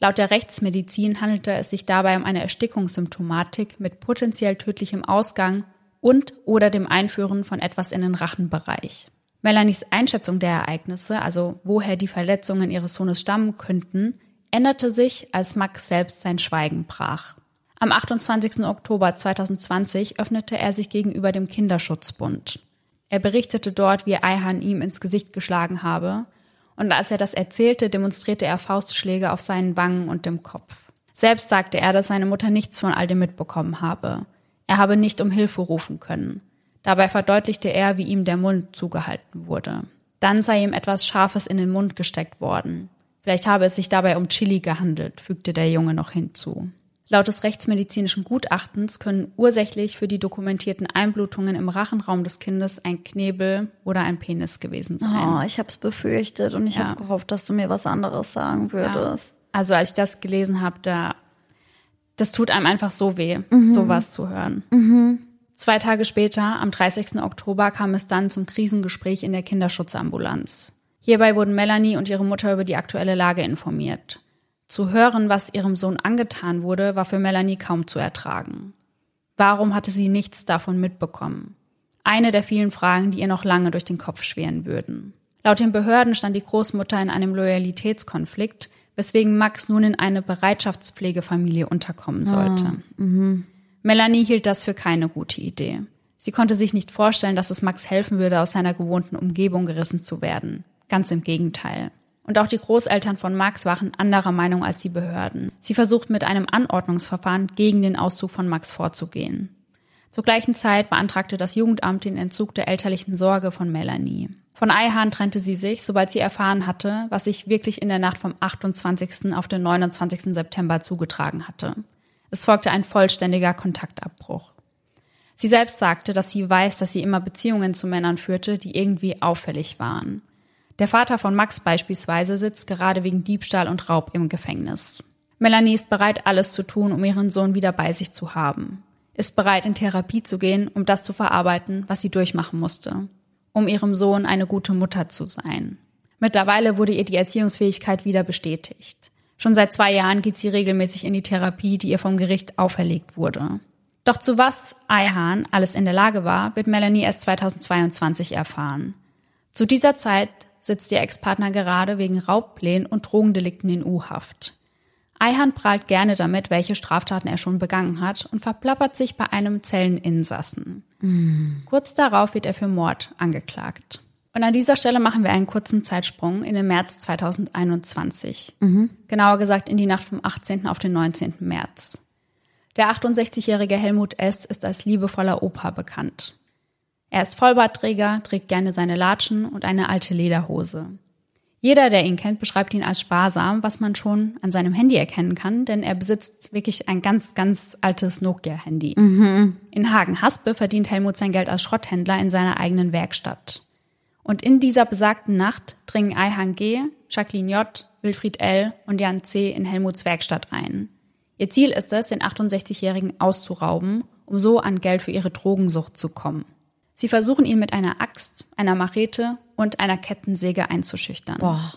Laut der Rechtsmedizin handelte es sich dabei um eine Erstickungssymptomatik mit potenziell tödlichem Ausgang und oder dem Einführen von etwas in den Rachenbereich. Melanies Einschätzung der Ereignisse, also woher die Verletzungen ihres Sohnes stammen könnten, änderte sich, als Max selbst sein Schweigen brach. Am 28. Oktober 2020 öffnete er sich gegenüber dem Kinderschutzbund. Er berichtete dort, wie Eihan ihm ins Gesicht geschlagen habe, und als er das erzählte, demonstrierte er Faustschläge auf seinen Wangen und dem Kopf. Selbst sagte er, dass seine Mutter nichts von all dem mitbekommen habe. Er habe nicht um Hilfe rufen können. Dabei verdeutlichte er, wie ihm der Mund zugehalten wurde. Dann sei ihm etwas Scharfes in den Mund gesteckt worden. Vielleicht habe es sich dabei um Chili gehandelt, fügte der Junge noch hinzu. Laut des rechtsmedizinischen Gutachtens können ursächlich für die dokumentierten Einblutungen im Rachenraum des Kindes ein Knebel oder ein Penis gewesen sein. Oh, ich habe es befürchtet und ich ja. habe gehofft, dass du mir was anderes sagen würdest. Ja. Also als ich das gelesen habe, da das tut einem einfach so weh, mhm. sowas zu hören. Mhm. Zwei Tage später, am 30. Oktober, kam es dann zum Krisengespräch in der Kinderschutzambulanz. Hierbei wurden Melanie und ihre Mutter über die aktuelle Lage informiert. Zu hören, was ihrem Sohn angetan wurde, war für Melanie kaum zu ertragen. Warum hatte sie nichts davon mitbekommen? Eine der vielen Fragen, die ihr noch lange durch den Kopf schweren würden. Laut den Behörden stand die Großmutter in einem Loyalitätskonflikt, weswegen Max nun in eine Bereitschaftspflegefamilie unterkommen sollte. Mhm. Melanie hielt das für keine gute Idee. Sie konnte sich nicht vorstellen, dass es Max helfen würde, aus seiner gewohnten Umgebung gerissen zu werden. Ganz im Gegenteil. Und auch die Großeltern von Max waren anderer Meinung als die Behörden. Sie versuchten mit einem Anordnungsverfahren gegen den Auszug von Max vorzugehen. Zur gleichen Zeit beantragte das Jugendamt den Entzug der elterlichen Sorge von Melanie. Von Eihan trennte sie sich, sobald sie erfahren hatte, was sich wirklich in der Nacht vom 28. auf den 29. September zugetragen hatte. Es folgte ein vollständiger Kontaktabbruch. Sie selbst sagte, dass sie weiß, dass sie immer Beziehungen zu Männern führte, die irgendwie auffällig waren. Der Vater von Max beispielsweise sitzt gerade wegen Diebstahl und Raub im Gefängnis. Melanie ist bereit, alles zu tun, um ihren Sohn wieder bei sich zu haben. Ist bereit, in Therapie zu gehen, um das zu verarbeiten, was sie durchmachen musste. Um ihrem Sohn eine gute Mutter zu sein. Mittlerweile wurde ihr die Erziehungsfähigkeit wieder bestätigt. Schon seit zwei Jahren geht sie regelmäßig in die Therapie, die ihr vom Gericht auferlegt wurde. Doch zu was Eihan alles in der Lage war, wird Melanie erst 2022 erfahren. Zu dieser Zeit sitzt ihr Ex-Partner gerade wegen Raubplänen und Drogendelikten in U-Haft. Eihan prahlt gerne damit, welche Straftaten er schon begangen hat und verplappert sich bei einem Zelleninsassen. Mm. Kurz darauf wird er für Mord angeklagt. Und an dieser Stelle machen wir einen kurzen Zeitsprung in den März 2021. Mhm. Genauer gesagt in die Nacht vom 18. auf den 19. März. Der 68-jährige Helmut S. ist als liebevoller Opa bekannt. Er ist Vollbartträger, trägt gerne seine Latschen und eine alte Lederhose. Jeder, der ihn kennt, beschreibt ihn als sparsam, was man schon an seinem Handy erkennen kann, denn er besitzt wirklich ein ganz, ganz altes Nokia-Handy. Mhm. In Hagen-Haspe verdient Helmut sein Geld als Schrotthändler in seiner eigenen Werkstatt. Und in dieser besagten Nacht dringen Eihan G., Jacqueline J., Wilfried L. und Jan C. in Helmuts Werkstatt ein. Ihr Ziel ist es, den 68-Jährigen auszurauben, um so an Geld für ihre Drogensucht zu kommen. Sie versuchen ihn mit einer Axt, einer Machete und einer Kettensäge einzuschüchtern. Boah.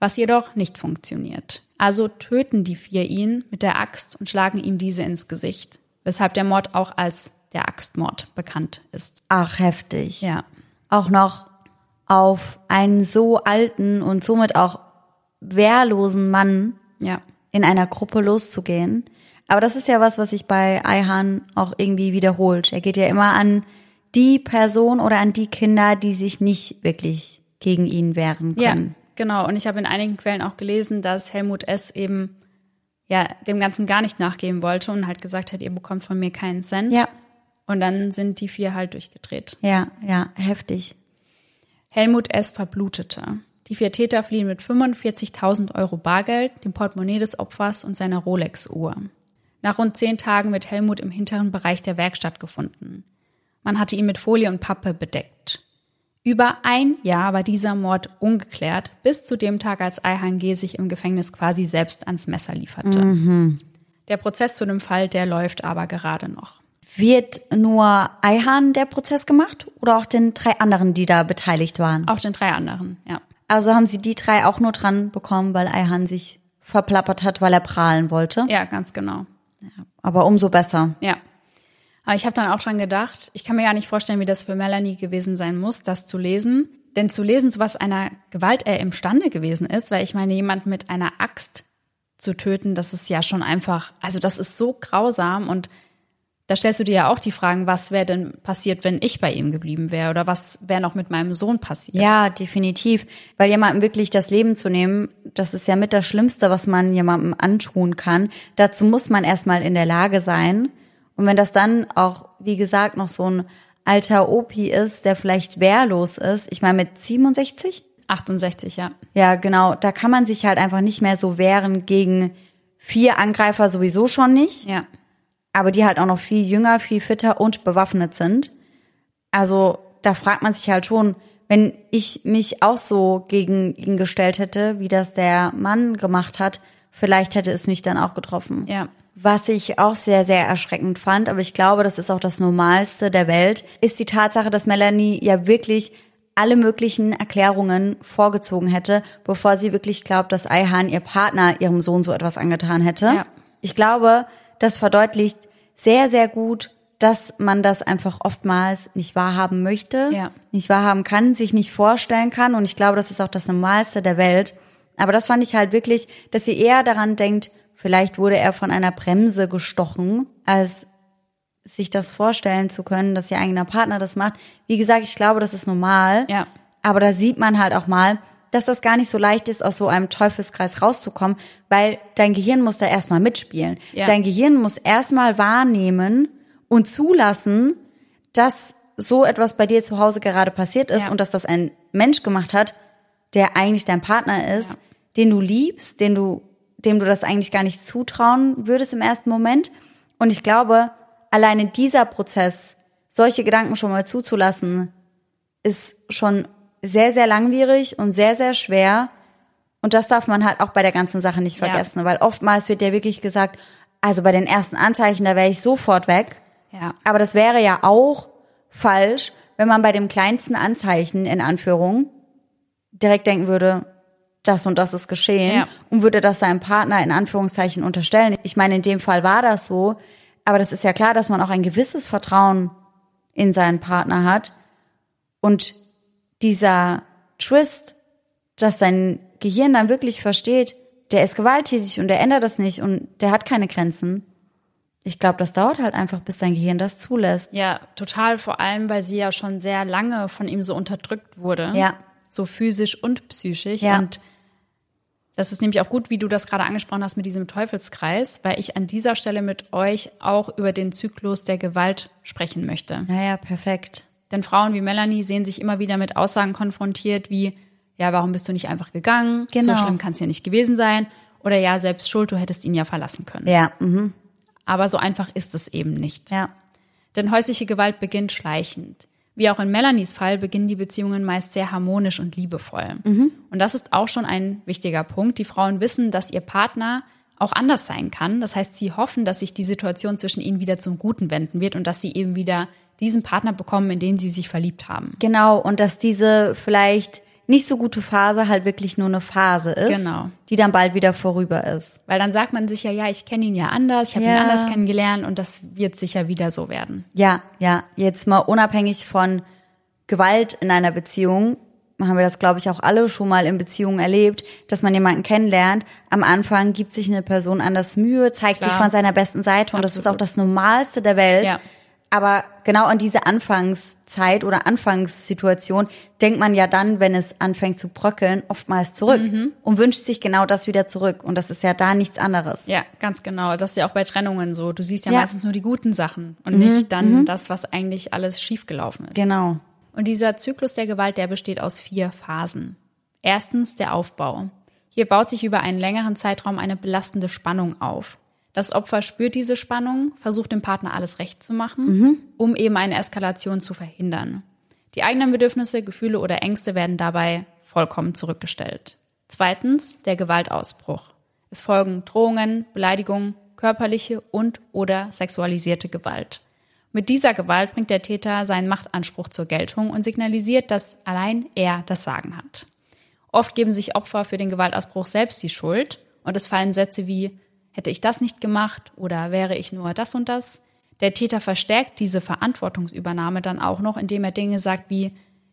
Was jedoch nicht funktioniert. Also töten die vier ihn mit der Axt und schlagen ihm diese ins Gesicht, weshalb der Mord auch als der Axtmord bekannt ist. Ach, heftig. Ja. Auch noch auf einen so alten und somit auch wehrlosen Mann ja. in einer Gruppe loszugehen. Aber das ist ja was, was sich bei Eihan auch irgendwie wiederholt. Er geht ja immer an die Person oder an die Kinder, die sich nicht wirklich gegen ihn wehren können. Ja, genau. Und ich habe in einigen Quellen auch gelesen, dass Helmut S. eben ja dem Ganzen gar nicht nachgeben wollte und halt gesagt hat, ihr bekommt von mir keinen Cent. Ja. Und dann sind die vier halt durchgedreht. Ja, ja, heftig. Helmut S. verblutete. Die vier Täter fliehen mit 45.000 Euro Bargeld, dem Portemonnaie des Opfers und seiner Rolex-Uhr. Nach rund zehn Tagen wird Helmut im hinteren Bereich der Werkstatt gefunden. Man hatte ihn mit Folie und Pappe bedeckt. Über ein Jahr war dieser Mord ungeklärt, bis zu dem Tag, als Ayhan G. sich im Gefängnis quasi selbst ans Messer lieferte. Mhm. Der Prozess zu dem Fall, der läuft aber gerade noch. Wird nur Ayhan der Prozess gemacht oder auch den drei anderen, die da beteiligt waren? Auch den drei anderen, ja. Also haben sie die drei auch nur dran bekommen, weil Ayhan sich verplappert hat, weil er prahlen wollte? Ja, ganz genau. Ja, aber umso besser. Ja. Aber ich habe dann auch schon gedacht, ich kann mir gar nicht vorstellen, wie das für Melanie gewesen sein muss, das zu lesen. Denn zu lesen, zu was einer Gewalt er imstande gewesen ist, weil ich meine, jemand mit einer Axt zu töten, das ist ja schon einfach, also das ist so grausam und da stellst du dir ja auch die Fragen, was wäre denn passiert, wenn ich bei ihm geblieben wäre oder was wäre noch mit meinem Sohn passiert? Ja, definitiv. Weil jemandem wirklich das Leben zu nehmen, das ist ja mit das Schlimmste, was man jemandem antun kann. Dazu muss man erstmal in der Lage sein. Und wenn das dann auch, wie gesagt, noch so ein alter Opi ist, der vielleicht wehrlos ist, ich meine mit 67? 68, ja. Ja, genau. Da kann man sich halt einfach nicht mehr so wehren gegen vier Angreifer sowieso schon nicht. Ja aber die halt auch noch viel jünger, viel fitter und bewaffnet sind. Also da fragt man sich halt schon, wenn ich mich auch so gegen ihn gestellt hätte, wie das der Mann gemacht hat, vielleicht hätte es mich dann auch getroffen. Ja. Was ich auch sehr, sehr erschreckend fand, aber ich glaube, das ist auch das Normalste der Welt, ist die Tatsache, dass Melanie ja wirklich alle möglichen Erklärungen vorgezogen hätte, bevor sie wirklich glaubt, dass Ayhan ihr Partner ihrem Sohn so etwas angetan hätte. Ja. Ich glaube, das verdeutlicht sehr, sehr gut, dass man das einfach oftmals nicht wahrhaben möchte, ja. nicht wahrhaben kann, sich nicht vorstellen kann. Und ich glaube, das ist auch das Normalste der Welt. Aber das fand ich halt wirklich, dass sie eher daran denkt, vielleicht wurde er von einer Bremse gestochen, als sich das vorstellen zu können, dass ihr eigener Partner das macht. Wie gesagt, ich glaube, das ist normal. Ja. Aber da sieht man halt auch mal, dass das gar nicht so leicht ist, aus so einem Teufelskreis rauszukommen, weil dein Gehirn muss da erstmal mitspielen. Ja. Dein Gehirn muss erstmal wahrnehmen und zulassen, dass so etwas bei dir zu Hause gerade passiert ist Ja. und dass das ein Mensch gemacht hat, der eigentlich dein Partner ist, Ja. den du liebst, den du, dem du das eigentlich gar nicht zutrauen würdest im ersten Moment. Und ich glaube, alleine dieser Prozess, solche Gedanken schon mal zuzulassen, ist schon sehr, sehr langwierig und sehr, sehr schwer. Und das darf man halt auch bei der ganzen Sache nicht Ja. vergessen, weil oftmals wird ja wirklich gesagt, also bei den ersten Anzeichen, da wäre ich sofort weg. Ja. Aber das wäre ja auch falsch, wenn man bei dem kleinsten Anzeichen in Anführung direkt denken würde, das und das ist geschehen Ja. und würde das seinem Partner in Anführungszeichen unterstellen. Ich meine, in dem Fall war das so, aber das ist ja klar, dass man auch ein gewisses Vertrauen in seinen Partner hat und dieser Twist, dass sein Gehirn dann wirklich versteht, der ist gewalttätig und der ändert das nicht und der hat keine Grenzen. Ich glaube, das dauert halt einfach, bis sein Gehirn das zulässt. Ja, total, vor allem, weil sie ja schon sehr lange von ihm so unterdrückt wurde. Ja. So physisch und psychisch. Ja. Und das ist nämlich auch gut, wie du das gerade angesprochen hast mit diesem Teufelskreis, weil ich an dieser Stelle mit euch auch über den Zyklus der Gewalt sprechen möchte. Naja, perfekt. Denn Frauen wie Melanie sehen sich immer wieder mit Aussagen konfrontiert wie, ja, warum bist du nicht einfach gegangen? Genau. So schlimm kann es ja nicht gewesen sein. Oder ja, selbst schuld, du hättest ihn ja verlassen können. Ja, mhm. Aber so einfach ist es eben nicht. ja. Denn häusliche Gewalt beginnt schleichend. Wie auch in Melanies Fall beginnen die Beziehungen meist sehr harmonisch und liebevoll. Und das ist auch schon ein wichtiger Punkt. Die Frauen wissen, dass ihr Partner auch anders sein kann. Das heißt, sie hoffen, dass sich die Situation zwischen ihnen wieder zum Guten wenden wird und dass sie eben wieder diesen Partner bekommen, in den sie sich verliebt haben. Genau, und dass diese vielleicht nicht so gute Phase halt wirklich nur eine Phase ist, Genau. die dann bald wieder vorüber ist. Weil dann sagt man sich ja, ja, ich kenne ihn ja anders, ich habe ihn Ja. anders kennengelernt und das wird sicher wieder so werden. Ja, ja, jetzt mal unabhängig von Gewalt in einer Beziehung, haben wir das, glaube ich, auch alle schon mal in Beziehungen erlebt, dass man jemanden kennenlernt. Am Anfang gibt sich eine Person anders Mühe, zeigt sich Klar. von seiner besten Seite und das ist auch Absolut. das Normalste der Welt. Ja. Aber genau an diese Anfangszeit oder Anfangssituation denkt man ja dann, wenn es anfängt zu bröckeln, oftmals zurück Mhm. und wünscht sich genau das wieder zurück. Und das ist ja da nichts anderes. Ja, ganz genau. Das ist ja auch bei Trennungen so. Du siehst ja, Ja. meistens nur die guten Sachen und nicht dann das, was eigentlich alles schiefgelaufen ist. Genau. Und dieser Zyklus der Gewalt, der besteht aus vier Phasen. Erstens der Aufbau. Hier baut sich über einen längeren Zeitraum eine belastende Spannung auf. Das Opfer spürt diese Spannung, versucht dem Partner alles recht zu machen, um eben eine Eskalation zu verhindern. Die eigenen Bedürfnisse, Gefühle oder Ängste werden dabei vollkommen zurückgestellt. Zweitens der Gewaltausbruch. Es folgen Drohungen, Beleidigungen, körperliche und oder sexualisierte Gewalt. Mit dieser Gewalt bringt der Täter seinen Machtanspruch zur Geltung und signalisiert, dass allein er das Sagen hat. Oft geben sich Opfer für den Gewaltausbruch selbst die Schuld und es fallen Sätze wie hätte ich das nicht gemacht oder wäre ich nur das und das. Der Täter verstärkt diese Verantwortungsübernahme dann auch noch, indem er Dinge sagt wie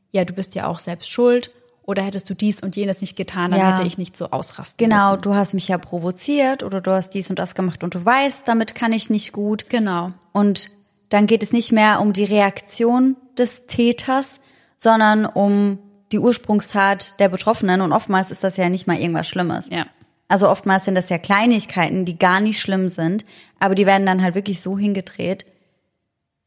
ja, du bist ja auch selbst schuld oder hättest du dies und jenes nicht getan, dann Ja. hätte ich nicht so ausrasten Genau, müssen. du hast mich ja provoziert oder du hast dies und das gemacht und du weißt, damit kann ich nicht gut. Genau. Und dann geht es nicht mehr um die Reaktion des Täters, sondern um die Ursprungstat der Betroffenen. Und oftmals ist das ja nicht mal irgendwas Schlimmes. Ja. Also oftmals sind das ja Kleinigkeiten, die gar nicht schlimm sind, aber die werden dann halt wirklich so hingedreht,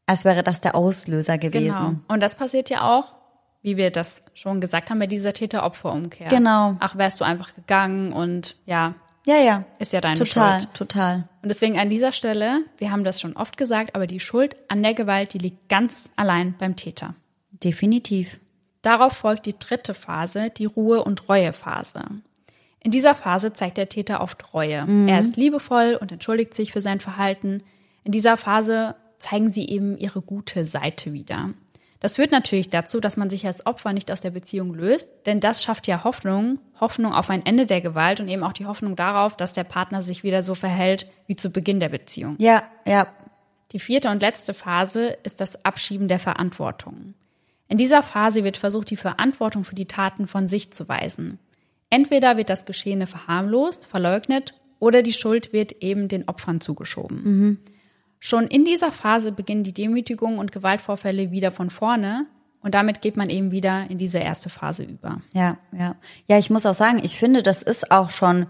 als wäre das der Auslöser gewesen. Genau. Und das passiert ja auch, wie wir das schon gesagt haben, bei dieser Täter-Opfer-Umkehr. Genau. Ach, wärst du einfach gegangen und ja, Ja, ja. ist ja deine Total, Schuld. total. Und deswegen an dieser Stelle, wir haben das schon oft gesagt, aber die Schuld an der Gewalt, die liegt ganz allein beim Täter. Definitiv. Darauf folgt die dritte Phase, die Ruhe- und Reuephase. In dieser Phase zeigt der Täter oft Reue. Er ist liebevoll und entschuldigt sich für sein Verhalten. In dieser Phase zeigen sie eben ihre gute Seite wieder. Das führt natürlich dazu, dass man sich als Opfer nicht aus der Beziehung löst, denn das schafft ja Hoffnung, Hoffnung auf ein Ende der Gewalt und eben auch die Hoffnung darauf, dass der Partner sich wieder so verhält wie zu Beginn der Beziehung. Ja, ja. Die vierte und letzte Phase ist das Abschieben der Verantwortung. In dieser Phase wird versucht, die Verantwortung für die Taten von sich zu weisen. Entweder wird das Geschehene verharmlost, verleugnet oder die Schuld wird eben den Opfern zugeschoben. Schon in dieser Phase beginnen die Demütigungen und Gewaltvorfälle wieder von vorne und damit geht man eben wieder in diese erste Phase über. Ja, ja. Ja, ich muss auch sagen, ich finde, das ist auch schon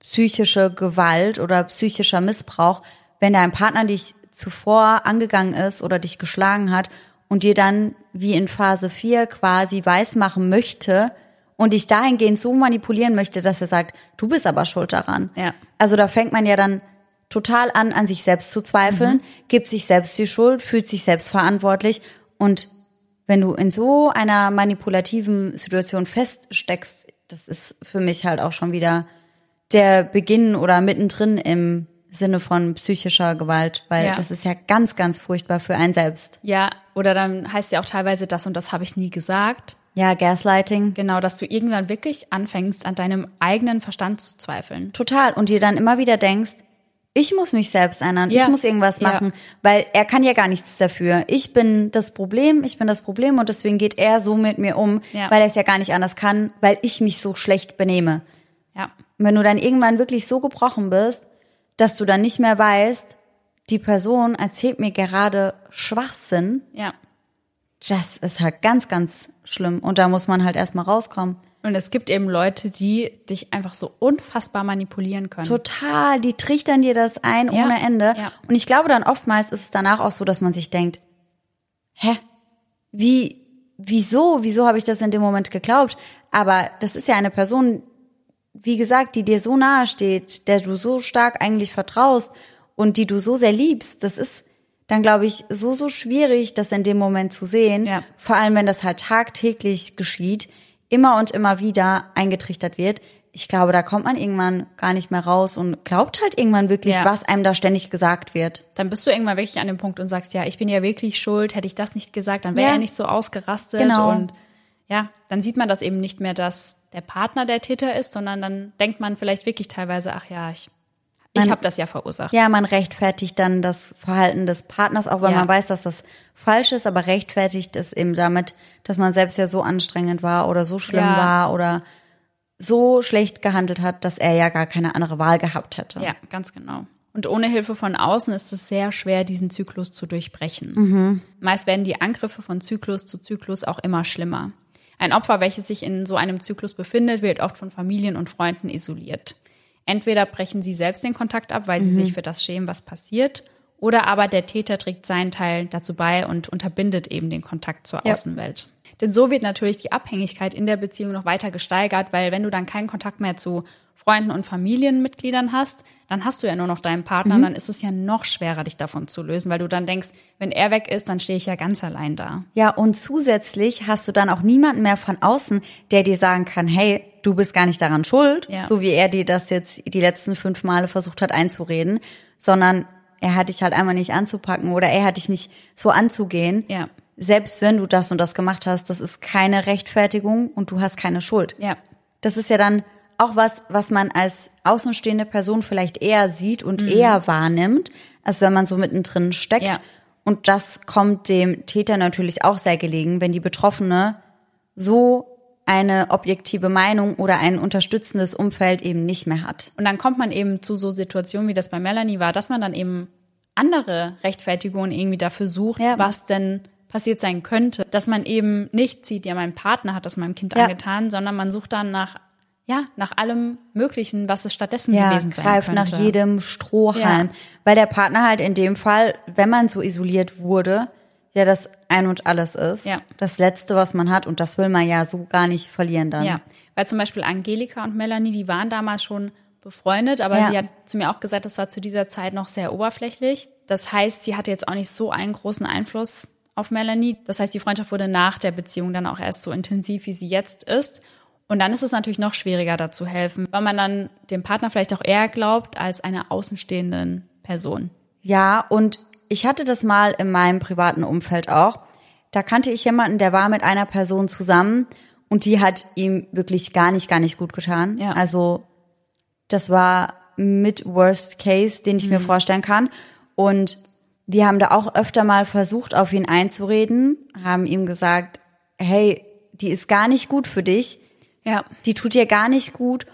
psychische Gewalt oder psychischer Missbrauch, wenn dein Partner dich zuvor angegangen ist oder dich geschlagen hat und dir dann wie in Phase 4 quasi weismachen möchte und dich dahingehend so manipulieren möchte, dass er sagt, du bist aber schuld daran. Ja. Also da fängt man ja dann total an, an sich selbst zu zweifeln, gibt sich selbst die Schuld, fühlt sich selbst verantwortlich und wenn du in so einer manipulativen Situation feststeckst, das ist für mich halt auch schon wieder der Beginn oder mittendrin im Sinne von psychischer Gewalt, weil Ja. das ist ja ganz, ganz furchtbar für einen selbst. Ja, oder dann heißt ja auch teilweise das und das habe ich nie gesagt. Ja, Gaslighting. Genau, dass du irgendwann wirklich anfängst, an deinem eigenen Verstand zu zweifeln. Total. Und dir dann immer wieder denkst, ich muss mich selbst ändern, Ja. ich muss irgendwas Ja. machen, weil er kann ja gar nichts dafür. Ich bin das Problem, ich bin das Problem und deswegen geht er so mit mir um, Ja. weil er es ja gar nicht anders kann, weil ich mich so schlecht benehme. Ja. Und wenn du dann irgendwann wirklich so gebrochen bist, dass du dann nicht mehr weißt, die Person erzählt mir gerade Schwachsinn, Ja. das ist halt ganz, ganz schlimm. Und da muss man halt erstmal rauskommen. Und es gibt eben Leute, die dich einfach so unfassbar manipulieren können. Total, die trichtern dir das ein Ja, ohne Ende. ja. Und ich glaube dann oftmals ist es danach auch so, dass man sich denkt, hä, wie, wieso, wieso habe ich das in dem Moment geglaubt? Aber das ist ja eine Person, wie gesagt, die dir so nahe steht, der du so stark eigentlich vertraust und die du so sehr liebst. Das ist dann, glaube ich, so, so schwierig, das in dem Moment zu sehen. Ja. Vor allem, wenn das halt tagtäglich geschieht, immer und immer wieder eingetrichtert wird. Ich glaube, da kommt man irgendwann gar nicht mehr raus und glaubt halt irgendwann wirklich, Ja. was einem da ständig gesagt wird. Dann bist du irgendwann wirklich an dem Punkt und sagst, ja, ich bin ja wirklich schuld, hätte ich das nicht gesagt, dann wäre Ja. er nicht so ausgerastet. Genau. Und ja, dann sieht man das eben nicht mehr, dass der Partner der Täter ist, sondern dann denkt man vielleicht wirklich teilweise, ach ja, ich, ich Man- habe das ja verursacht. Ja, man rechtfertigt dann das Verhalten des Partners, auch wenn Ja. man weiß, dass das falsch ist, aber rechtfertigt es eben damit, dass man selbst ja so anstrengend war oder so schlimm Ja. war oder so schlecht gehandelt hat, dass er ja gar keine andere Wahl gehabt hätte. Ja, ganz genau. Und ohne Hilfe von außen ist es sehr schwer, diesen Zyklus zu durchbrechen. Mhm. Meist werden die Angriffe von Zyklus zu Zyklus auch immer schlimmer. Ein Opfer, welches sich in so einem Zyklus befindet, wird oft von Familien und Freunden isoliert. Entweder brechen sie selbst den Kontakt ab, weil sie Mhm. sich für das schämen, was passiert, oder aber der Täter trägt seinen Teil dazu bei und unterbindet eben den Kontakt zur Ja. Außenwelt. Denn so wird natürlich die Abhängigkeit in der Beziehung noch weiter gesteigert, weil wenn du dann keinen Kontakt mehr zu Freunden und Familienmitgliedern hast, dann hast du ja nur noch deinen Partner, Mhm. dann ist es ja noch schwerer, dich davon zu lösen, weil du dann denkst, wenn er weg ist, dann stehe ich ja ganz allein da. Ja, und zusätzlich hast du dann auch niemanden mehr von außen, der dir sagen kann, hey, du bist gar nicht daran schuld, Ja. so wie er dir das jetzt die letzten fünf Male versucht hat einzureden, sondern er hat dich halt einmal nicht anzupacken oder er hat dich nicht so anzugehen. Ja. Selbst wenn du das und das gemacht hast, das ist keine Rechtfertigung und du hast keine Schuld. Ja. Das ist ja dann auch was, was man als außenstehende Person vielleicht eher sieht und Mhm. eher wahrnimmt, als wenn man so mittendrin steckt. Ja. Und das kommt dem Täter natürlich auch sehr gelegen, wenn die Betroffene so eine objektive Meinung oder ein unterstützendes Umfeld eben nicht mehr hat. Und dann kommt man eben zu so Situationen, wie das bei Melanie war, dass man dann eben andere Rechtfertigungen irgendwie dafür sucht, Ja. was denn passiert sein könnte. Dass man eben nicht sieht, ja, mein Partner hat das meinem Kind Ja. angetan, sondern man sucht dann nach, ja, nach allem Möglichen, was es stattdessen Ja, gewesen sein greift könnte. nach jedem Strohhalm. Ja. Weil der Partner halt in dem Fall, wenn man so isoliert wurde, ja das Ein und Alles ist. Ja. Das Letzte, was man hat. Und das will man ja so gar nicht verlieren dann. Ja, weil zum Beispiel Angelika und Melanie, die waren damals schon befreundet, aber Ja. sie hat zu mir auch gesagt, das war zu dieser Zeit noch sehr oberflächlich. Das heißt, sie hatte jetzt auch nicht so einen großen Einfluss auf Melanie. Das heißt, die Freundschaft wurde nach der Beziehung dann auch erst so intensiv, wie sie jetzt ist. Und dann ist es natürlich noch schwieriger, da zu helfen, weil man dann dem Partner vielleicht auch eher glaubt als einer außenstehenden Person. Ja, und ich hatte das mal in meinem privaten Umfeld auch. Da kannte ich jemanden, der war mit einer Person zusammen und die hat ihm wirklich gar nicht, gar nicht gut getan. Ja. Also das war mit Worst Case, den ich Mhm. mir vorstellen kann. Und wir haben da auch öfter mal versucht, auf ihn einzureden, haben ihm gesagt, hey, die ist gar nicht gut für dich Ja. die tut dir gar nicht gut.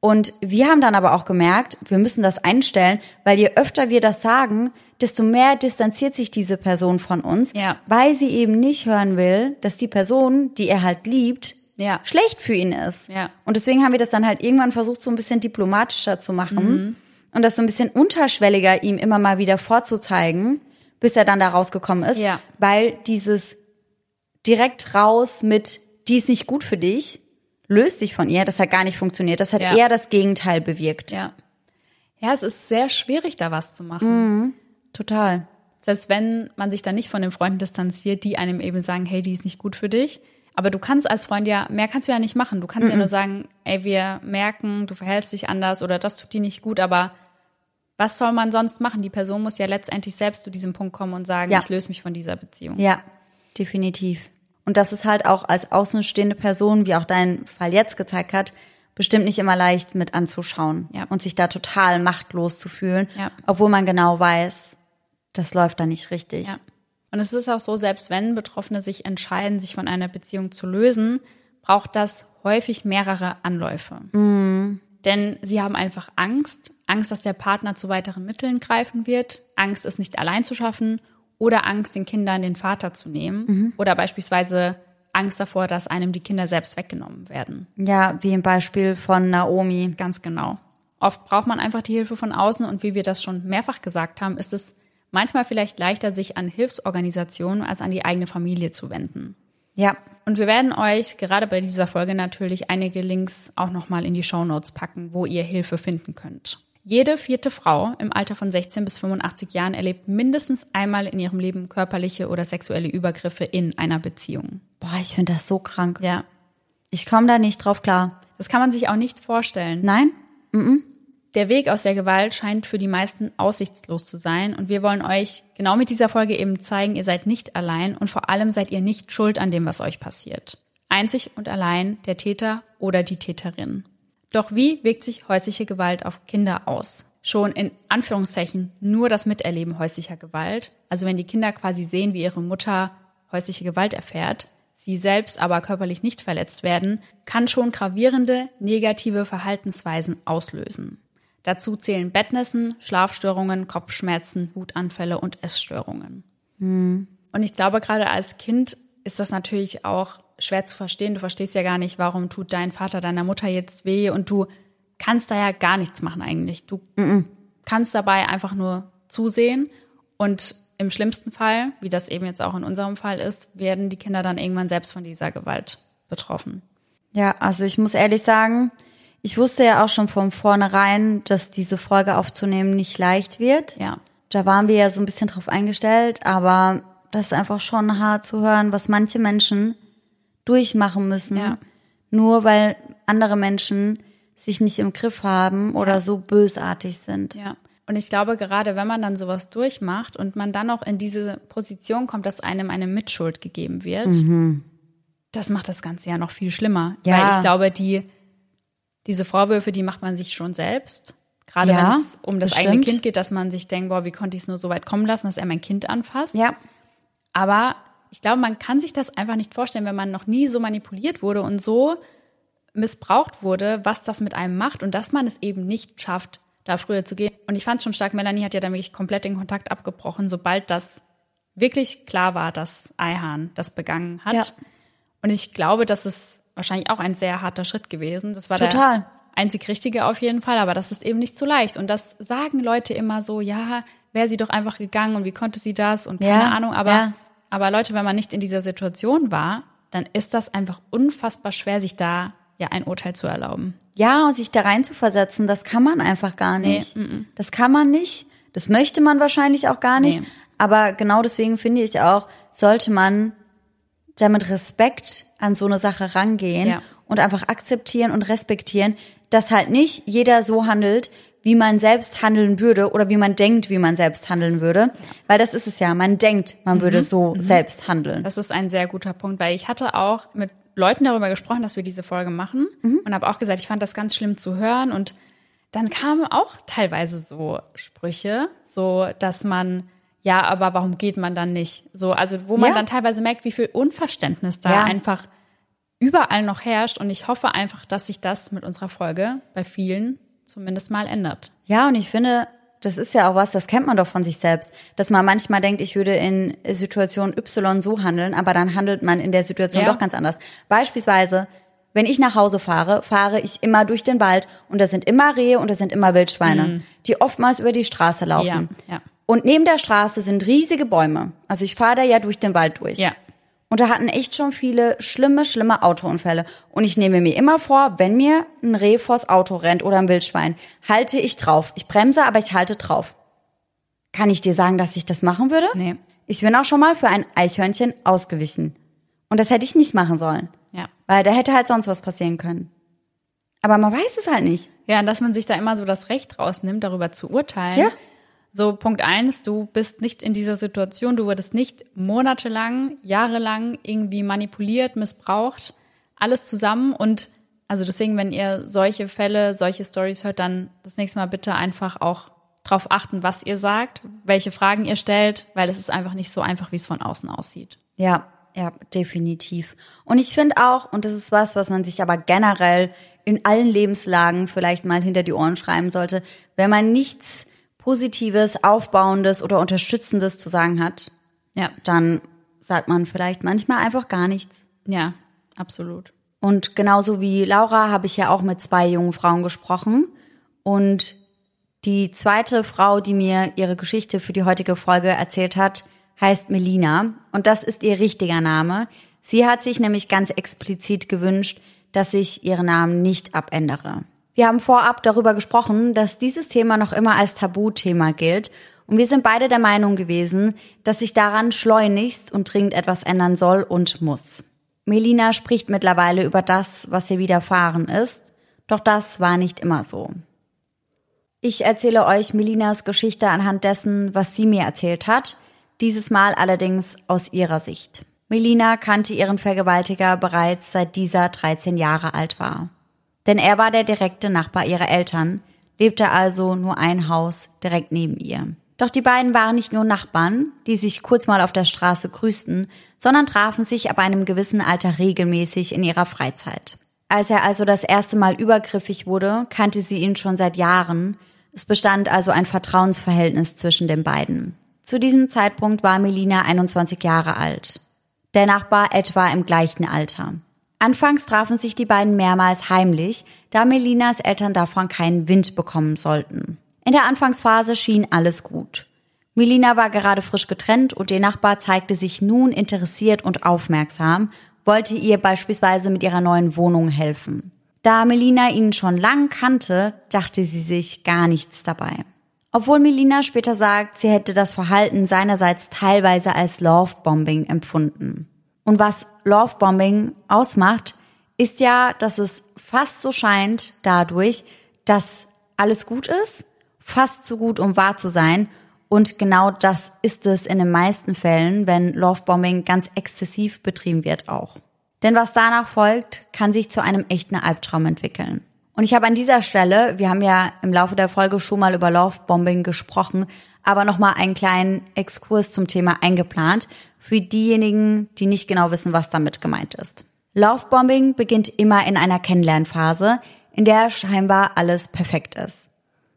Und wir haben dann aber auch gemerkt, wir müssen das einstellen, weil je öfter wir das sagen, desto mehr distanziert sich diese Person von uns, Ja. weil sie eben nicht hören will, dass die Person, die er halt liebt, Ja. schlecht für ihn ist. Ja. Und deswegen haben wir das dann halt irgendwann versucht, so ein bisschen diplomatischer zu machen Mhm. und das so ein bisschen unterschwelliger ihm immer mal wieder vorzuzeigen, bis er dann da rausgekommen ist, Ja. weil dieses direkt raus mit, die ist nicht gut für dich, löst dich von ihr, das hat gar nicht funktioniert. Das hat Ja. eher das Gegenteil bewirkt. Ja. Ja, es ist sehr schwierig, da was zu machen. Total. Heißt, wenn man sich dann nicht von den Freunden distanziert, die einem eben sagen, hey, die ist nicht gut für dich. Aber du kannst als Freund ja, mehr kannst du ja nicht machen. Du kannst ja nur sagen, ey, wir merken, du verhältst dich anders oder das tut dir nicht gut, aber was soll man sonst machen? Die Person muss ja letztendlich selbst zu diesem Punkt kommen und sagen, Ja. ich löse mich von dieser Beziehung. Ja, definitiv. Und das ist halt auch als außenstehende Person, wie auch dein Fall jetzt gezeigt hat, bestimmt nicht immer leicht mit anzuschauen Ja. und sich da total machtlos zu fühlen, Ja. obwohl man genau weiß, das läuft da nicht richtig. Ja. Und es ist auch so, selbst wenn Betroffene sich entscheiden, sich von einer Beziehung zu lösen, braucht das häufig mehrere Anläufe. Denn sie haben einfach Angst, Angst, dass der Partner zu weiteren Mitteln greifen wird, Angst, es nicht allein zu schaffen oder Angst, den Kindern den Vater zu nehmen oder beispielsweise Angst davor, dass einem die Kinder selbst weggenommen werden. Ja, wie im Beispiel von Naomi. Ganz genau. Oft braucht man einfach die Hilfe von außen und wie wir das schon mehrfach gesagt haben, ist es manchmal vielleicht leichter, sich an Hilfsorganisationen als an die eigene Familie zu wenden. Ja, Und wir werden euch gerade bei dieser Folge natürlich einige Links auch nochmal in die Shownotes packen, wo ihr Hilfe finden könnt. Jede vierte Frau im Alter von 16 bis 85 Jahren erlebt mindestens einmal in ihrem Leben körperliche oder sexuelle Übergriffe in einer Beziehung. boah, ich finde das so krank. Ja, Ich komme da nicht drauf klar. das kann man sich auch nicht vorstellen. Nein? Der Weg aus der Gewalt scheint für die meisten aussichtslos zu sein und wir wollen euch genau mit dieser Folge eben zeigen, ihr seid nicht allein und vor allem seid ihr nicht schuld an dem, was euch passiert. Einzig und allein der Täter oder die Täterin. Doch wie wirkt sich häusliche Gewalt auf Kinder aus? Schon in Anführungszeichen nur das Miterleben häuslicher Gewalt, also wenn die Kinder quasi sehen, wie ihre Mutter häusliche Gewalt erfährt, sie selbst aber körperlich nicht verletzt werden, kann schon gravierende negative Verhaltensweisen auslösen. Dazu zählen Bettnässen, Schlafstörungen, Kopfschmerzen, Wutanfälle und Essstörungen. Und ich glaube, gerade als Kind ist das natürlich auch schwer zu verstehen. Du verstehst ja gar nicht, warum tut dein Vater deiner Mutter jetzt weh und du kannst da ja gar nichts machen eigentlich. Du kannst dabei einfach nur zusehen und im schlimmsten Fall, wie das eben jetzt auch in unserem Fall ist, werden die Kinder dann irgendwann selbst von dieser Gewalt betroffen. Ja, also ich muss ehrlich sagen, ich wusste ja auch schon von vornherein, dass diese Folge aufzunehmen nicht leicht wird. Ja. Da waren wir ja so ein bisschen drauf eingestellt, aber das ist einfach schon hart zu hören, was manche Menschen durchmachen müssen, Ja. nur weil andere Menschen sich nicht im Griff haben oder so bösartig sind. Ja. Und ich glaube, gerade wenn man dann sowas durchmacht und man dann auch in diese Position kommt, dass einem eine Mitschuld gegeben wird, das macht das Ganze ja noch viel schlimmer. Ja. Weil ich glaube, die, diese Vorwürfe, die macht man sich schon selbst. Gerade Ja, wenn es um das das eigene stimmt. Kind geht, dass man sich denkt, boah, wie konnte ich es nur so weit kommen lassen, dass er mein Kind anfasst. Ja, Aber ich glaube, man kann sich das einfach nicht vorstellen, wenn man noch nie so manipuliert wurde und so missbraucht wurde, was das mit einem macht und dass man es eben nicht schafft, da früher zu gehen. Und ich fand es schon stark, Melanie hat ja dann wirklich komplett den Kontakt abgebrochen, sobald das wirklich klar war, dass Eihan das begangen hat. Ja. Und ich glaube, das ist wahrscheinlich auch ein sehr harter Schritt gewesen. Das war Total. der einzig Richtige auf jeden Fall, aber das ist eben nicht so leicht. Und das sagen Leute immer so, ja, wäre sie doch einfach gegangen und wie konnte sie das und keine ja, Ahnung. Aber, ja. aber Leute, wenn man nicht in dieser Situation war, dann ist das einfach unfassbar schwer, sich da ja ein Urteil zu erlauben. Ja, und sich da rein zu versetzen, das kann man einfach gar nicht. Nee, m -m. Das kann man nicht. Das möchte man wahrscheinlich auch gar nicht. Nee. Aber genau deswegen finde ich auch, sollte man damit Respekt an so eine Sache rangehen ja. und einfach akzeptieren und respektieren, dass halt nicht jeder so handelt, wie man selbst handeln würde oder wie man denkt, wie man selbst handeln würde. Weil das ist es ja, man denkt, man mhm. würde so mhm. selbst handeln. Das ist ein sehr guter Punkt, weil ich hatte auch mit Leuten darüber gesprochen, dass wir diese Folge machen mhm. und habe auch gesagt, ich fand das ganz schlimm zu hören und dann kamen auch teilweise so Sprüche, so dass man ja, aber warum geht man dann nicht? So, also wo man ja. dann teilweise merkt, wie viel Unverständnis da ja. einfach überall noch herrscht. Und ich hoffe einfach, dass sich das mit unserer Folge bei vielen zumindest mal ändert. Ja, und ich finde, das ist ja auch was, das kennt man doch von sich selbst, dass man manchmal denkt, ich würde in Situation Y so handeln, aber dann handelt man in der Situation ja. doch ganz anders. Beispielsweise, wenn ich nach Hause fahre, fahre ich immer durch den Wald und da sind immer Rehe und da sind immer Wildschweine, mhm. die oftmals über die Straße laufen. Ja, ja. Und neben der Straße sind riesige Bäume. Also ich fahre da ja durch den Wald durch. Ja. Und da hatten echt schon viele schlimme, schlimme Autounfälle. Und ich nehme mir immer vor, wenn mir ein Reh vors Auto rennt oder ein Wildschwein, halte ich drauf. Ich bremse, aber ich halte drauf. Kann ich dir sagen, dass ich das machen würde? Nee. Ich bin auch schon mal für ein Eichhörnchen ausgewichen. Und das hätte ich nicht machen sollen. Ja. Weil da hätte halt sonst was passieren können. Aber man weiß es halt nicht. Ja, und dass man sich da immer so das Recht rausnimmt, darüber zu urteilen. Ja. So, Punkt eins, du bist nicht in dieser Situation, du wurdest nicht monatelang, jahrelang irgendwie manipuliert, missbraucht, alles zusammen und also deswegen, wenn ihr solche Fälle, solche Stories hört, dann das nächste Mal bitte einfach auch drauf achten, was ihr sagt, welche Fragen ihr stellt, weil es ist einfach nicht so einfach, wie es von außen aussieht. Ja, ja, definitiv. Und ich finde auch, und das ist was, was man sich aber generell in allen Lebenslagen vielleicht mal hinter die Ohren schreiben sollte, wenn man nichts Positives, Aufbauendes oder Unterstützendes zu sagen hat, ja. dann sagt man vielleicht manchmal einfach gar nichts. Ja, absolut. Und genauso wie Laura habe ich ja auch mit zwei jungen Frauen gesprochen. Und die zweite Frau, die mir ihre Geschichte für die heutige Folge erzählt hat, heißt Melina. Und das ist ihr richtiger Name. Sie hat sich nämlich ganz explizit gewünscht, dass ich ihren Namen nicht abändere. Wir haben vorab darüber gesprochen, dass dieses Thema noch immer als Tabuthema gilt und wir sind beide der Meinung gewesen, dass sich daran schleunigst und dringend etwas ändern soll und muss. Melina spricht mittlerweile über das, was ihr widerfahren ist, doch das war nicht immer so. Ich erzähle euch Melinas Geschichte anhand dessen, was sie mir erzählt hat, dieses Mal allerdings aus ihrer Sicht. Melina kannte ihren Vergewaltiger bereits seit dieser 13 Jahre alt war denn er war der direkte Nachbar ihrer Eltern, lebte also nur ein Haus direkt neben ihr. Doch die beiden waren nicht nur Nachbarn, die sich kurz mal auf der Straße grüßten, sondern trafen sich ab einem gewissen Alter regelmäßig in ihrer Freizeit. Als er also das erste Mal übergriffig wurde, kannte sie ihn schon seit Jahren. Es bestand also ein Vertrauensverhältnis zwischen den beiden. Zu diesem Zeitpunkt war Melina 21 Jahre alt. Der Nachbar etwa im gleichen Alter. Anfangs trafen sich die beiden mehrmals heimlich, da Melinas Eltern davon keinen Wind bekommen sollten. In der Anfangsphase schien alles gut. Melina war gerade frisch getrennt und ihr Nachbar zeigte sich nun interessiert und aufmerksam, wollte ihr beispielsweise mit ihrer neuen Wohnung helfen. Da Melina ihn schon lang kannte, dachte sie sich gar nichts dabei. Obwohl Melina später sagt, sie hätte das Verhalten seinerseits teilweise als Lovebombing empfunden. Und was Lovebombing ausmacht, ist ja, dass es fast so scheint dadurch, dass alles gut ist, fast so gut, um wahr zu sein. Und genau das ist es in den meisten Fällen, wenn Lovebombing ganz exzessiv betrieben wird auch. Denn was danach folgt, kann sich zu einem echten Albtraum entwickeln. Und ich habe an dieser Stelle, wir haben ja im Laufe der Folge schon mal über Lovebombing gesprochen, aber nochmal einen kleinen Exkurs zum Thema eingeplant für diejenigen, die nicht genau wissen, was damit gemeint ist. Lovebombing beginnt immer in einer Kennenlernphase, in der scheinbar alles perfekt ist.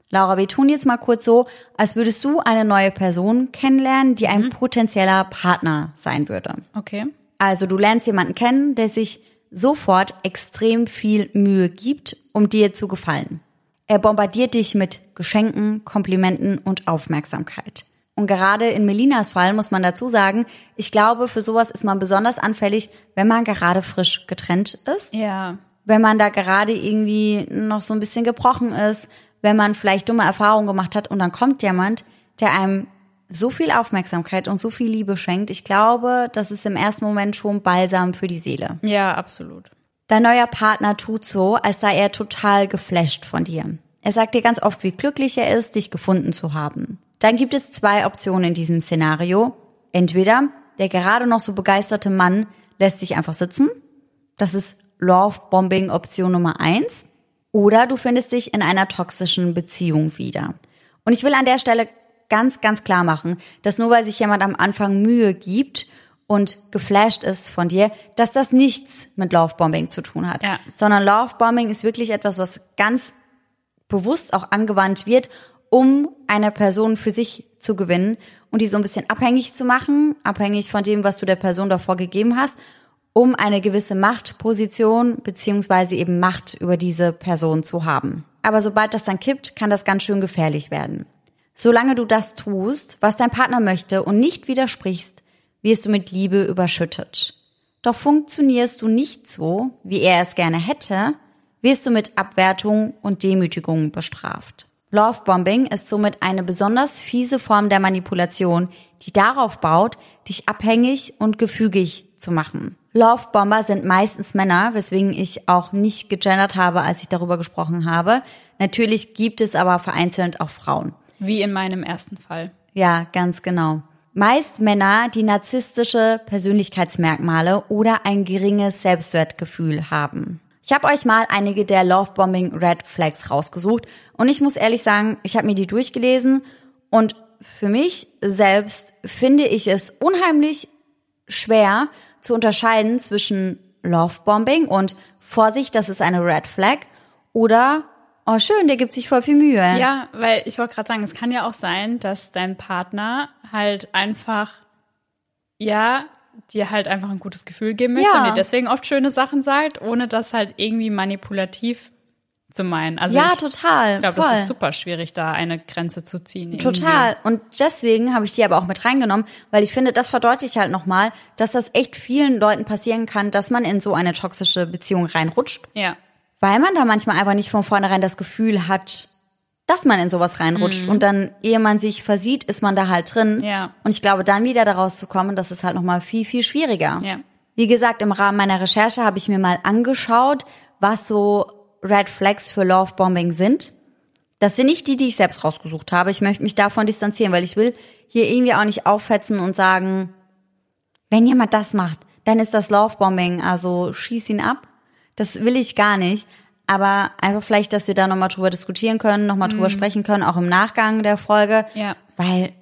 Laura, wir tun jetzt mal kurz so, als würdest du eine neue Person kennenlernen, die ein potenzieller Partner sein würde. Okay. Also du lernst jemanden kennen, der sich sofort extrem viel Mühe gibt, um dir zu gefallen. Er bombardiert dich mit Geschenken, Komplimenten und Aufmerksamkeit. Und gerade in Melinas Fall muss man dazu sagen, ich glaube, für sowas ist man besonders anfällig, wenn man gerade frisch getrennt ist. Ja. Wenn man da gerade irgendwie noch so ein bisschen gebrochen ist, wenn man vielleicht dumme Erfahrungen gemacht hat und dann kommt jemand, der einem so viel Aufmerksamkeit und so viel Liebe schenkt. Ich glaube, das ist im ersten Moment schon balsam für die Seele. Ja, absolut. Dein neuer Partner tut so, als sei er total geflasht von dir. Er sagt dir ganz oft, wie glücklich er ist, dich gefunden zu haben. Dann gibt es zwei Optionen in diesem Szenario. Entweder der gerade noch so begeisterte Mann lässt sich einfach sitzen. Das ist Love Bombing Option Nummer eins. Oder du findest dich in einer toxischen Beziehung wieder. Und ich will an der Stelle ganz, ganz klar machen, dass nur weil sich jemand am Anfang Mühe gibt und geflasht ist von dir, dass das nichts mit Lovebombing zu tun hat. Ja. Sondern Lovebombing ist wirklich etwas, was ganz bewusst auch angewandt wird, um eine Person für sich zu gewinnen und die so ein bisschen abhängig zu machen, abhängig von dem, was du der Person davor gegeben hast, um eine gewisse Machtposition beziehungsweise eben Macht über diese Person zu haben. Aber sobald das dann kippt, kann das ganz schön gefährlich werden. Solange du das tust, was dein Partner möchte und nicht widersprichst, wirst du mit Liebe überschüttet. Doch funktionierst du nicht so, wie er es gerne hätte, wirst du mit Abwertung und Demütigung bestraft. Lovebombing ist somit eine besonders fiese Form der Manipulation, die darauf baut, dich abhängig und gefügig zu machen. Lovebomber sind meistens Männer, weswegen ich auch nicht gegendert habe, als ich darüber gesprochen habe. Natürlich gibt es aber vereinzelt auch Frauen. Wie in meinem ersten Fall. Ja, ganz genau. Meist Männer, die narzisstische Persönlichkeitsmerkmale oder ein geringes Selbstwertgefühl haben. Ich habe euch mal einige der Lovebombing Red Flags rausgesucht und ich muss ehrlich sagen, ich habe mir die durchgelesen und für mich selbst finde ich es unheimlich schwer zu unterscheiden zwischen Lovebombing und Vorsicht, das ist eine Red Flag oder oh schön, der gibt sich voll viel Mühe. Ja, weil ich wollte gerade sagen, es kann ja auch sein, dass dein Partner halt einfach, ja, dir halt einfach ein gutes Gefühl geben möchte Ja. und dir deswegen oft schöne Sachen sagt, ohne das halt irgendwie manipulativ zu meinen. Also ja, ich total. glaube, voll. das ist super schwierig, da eine Grenze zu ziehen. irgendwie. Total. Und deswegen habe ich die aber auch mit reingenommen, weil ich finde, das verdeutlicht halt nochmal, dass das echt vielen Leuten passieren kann, dass man in so eine toxische Beziehung reinrutscht, Ja. weil man da manchmal einfach nicht von vornherein das Gefühl hat, dass man in sowas reinrutscht. Und dann, ehe man sich versieht, ist man da halt drin. Mhm. Ja. Und ich glaube, dann wieder daraus zu kommen, das ist halt nochmal viel, viel schwieriger. Ja. Wie gesagt, im Rahmen meiner Recherche habe ich mir mal angeschaut, was so Red Flags für Lovebombing sind. Das sind nicht die, die ich selbst rausgesucht habe. Ich möchte mich davon distanzieren, weil ich will hier irgendwie auch nicht auffetzen und sagen, wenn jemand das macht, dann ist das Lovebombing, also schieß ihn ab. Das will ich gar nicht. Aber einfach vielleicht, dass wir da nochmal drüber diskutieren können, nochmal drüber sprechen können, auch im Nachgang der Folge. Ja. Weil,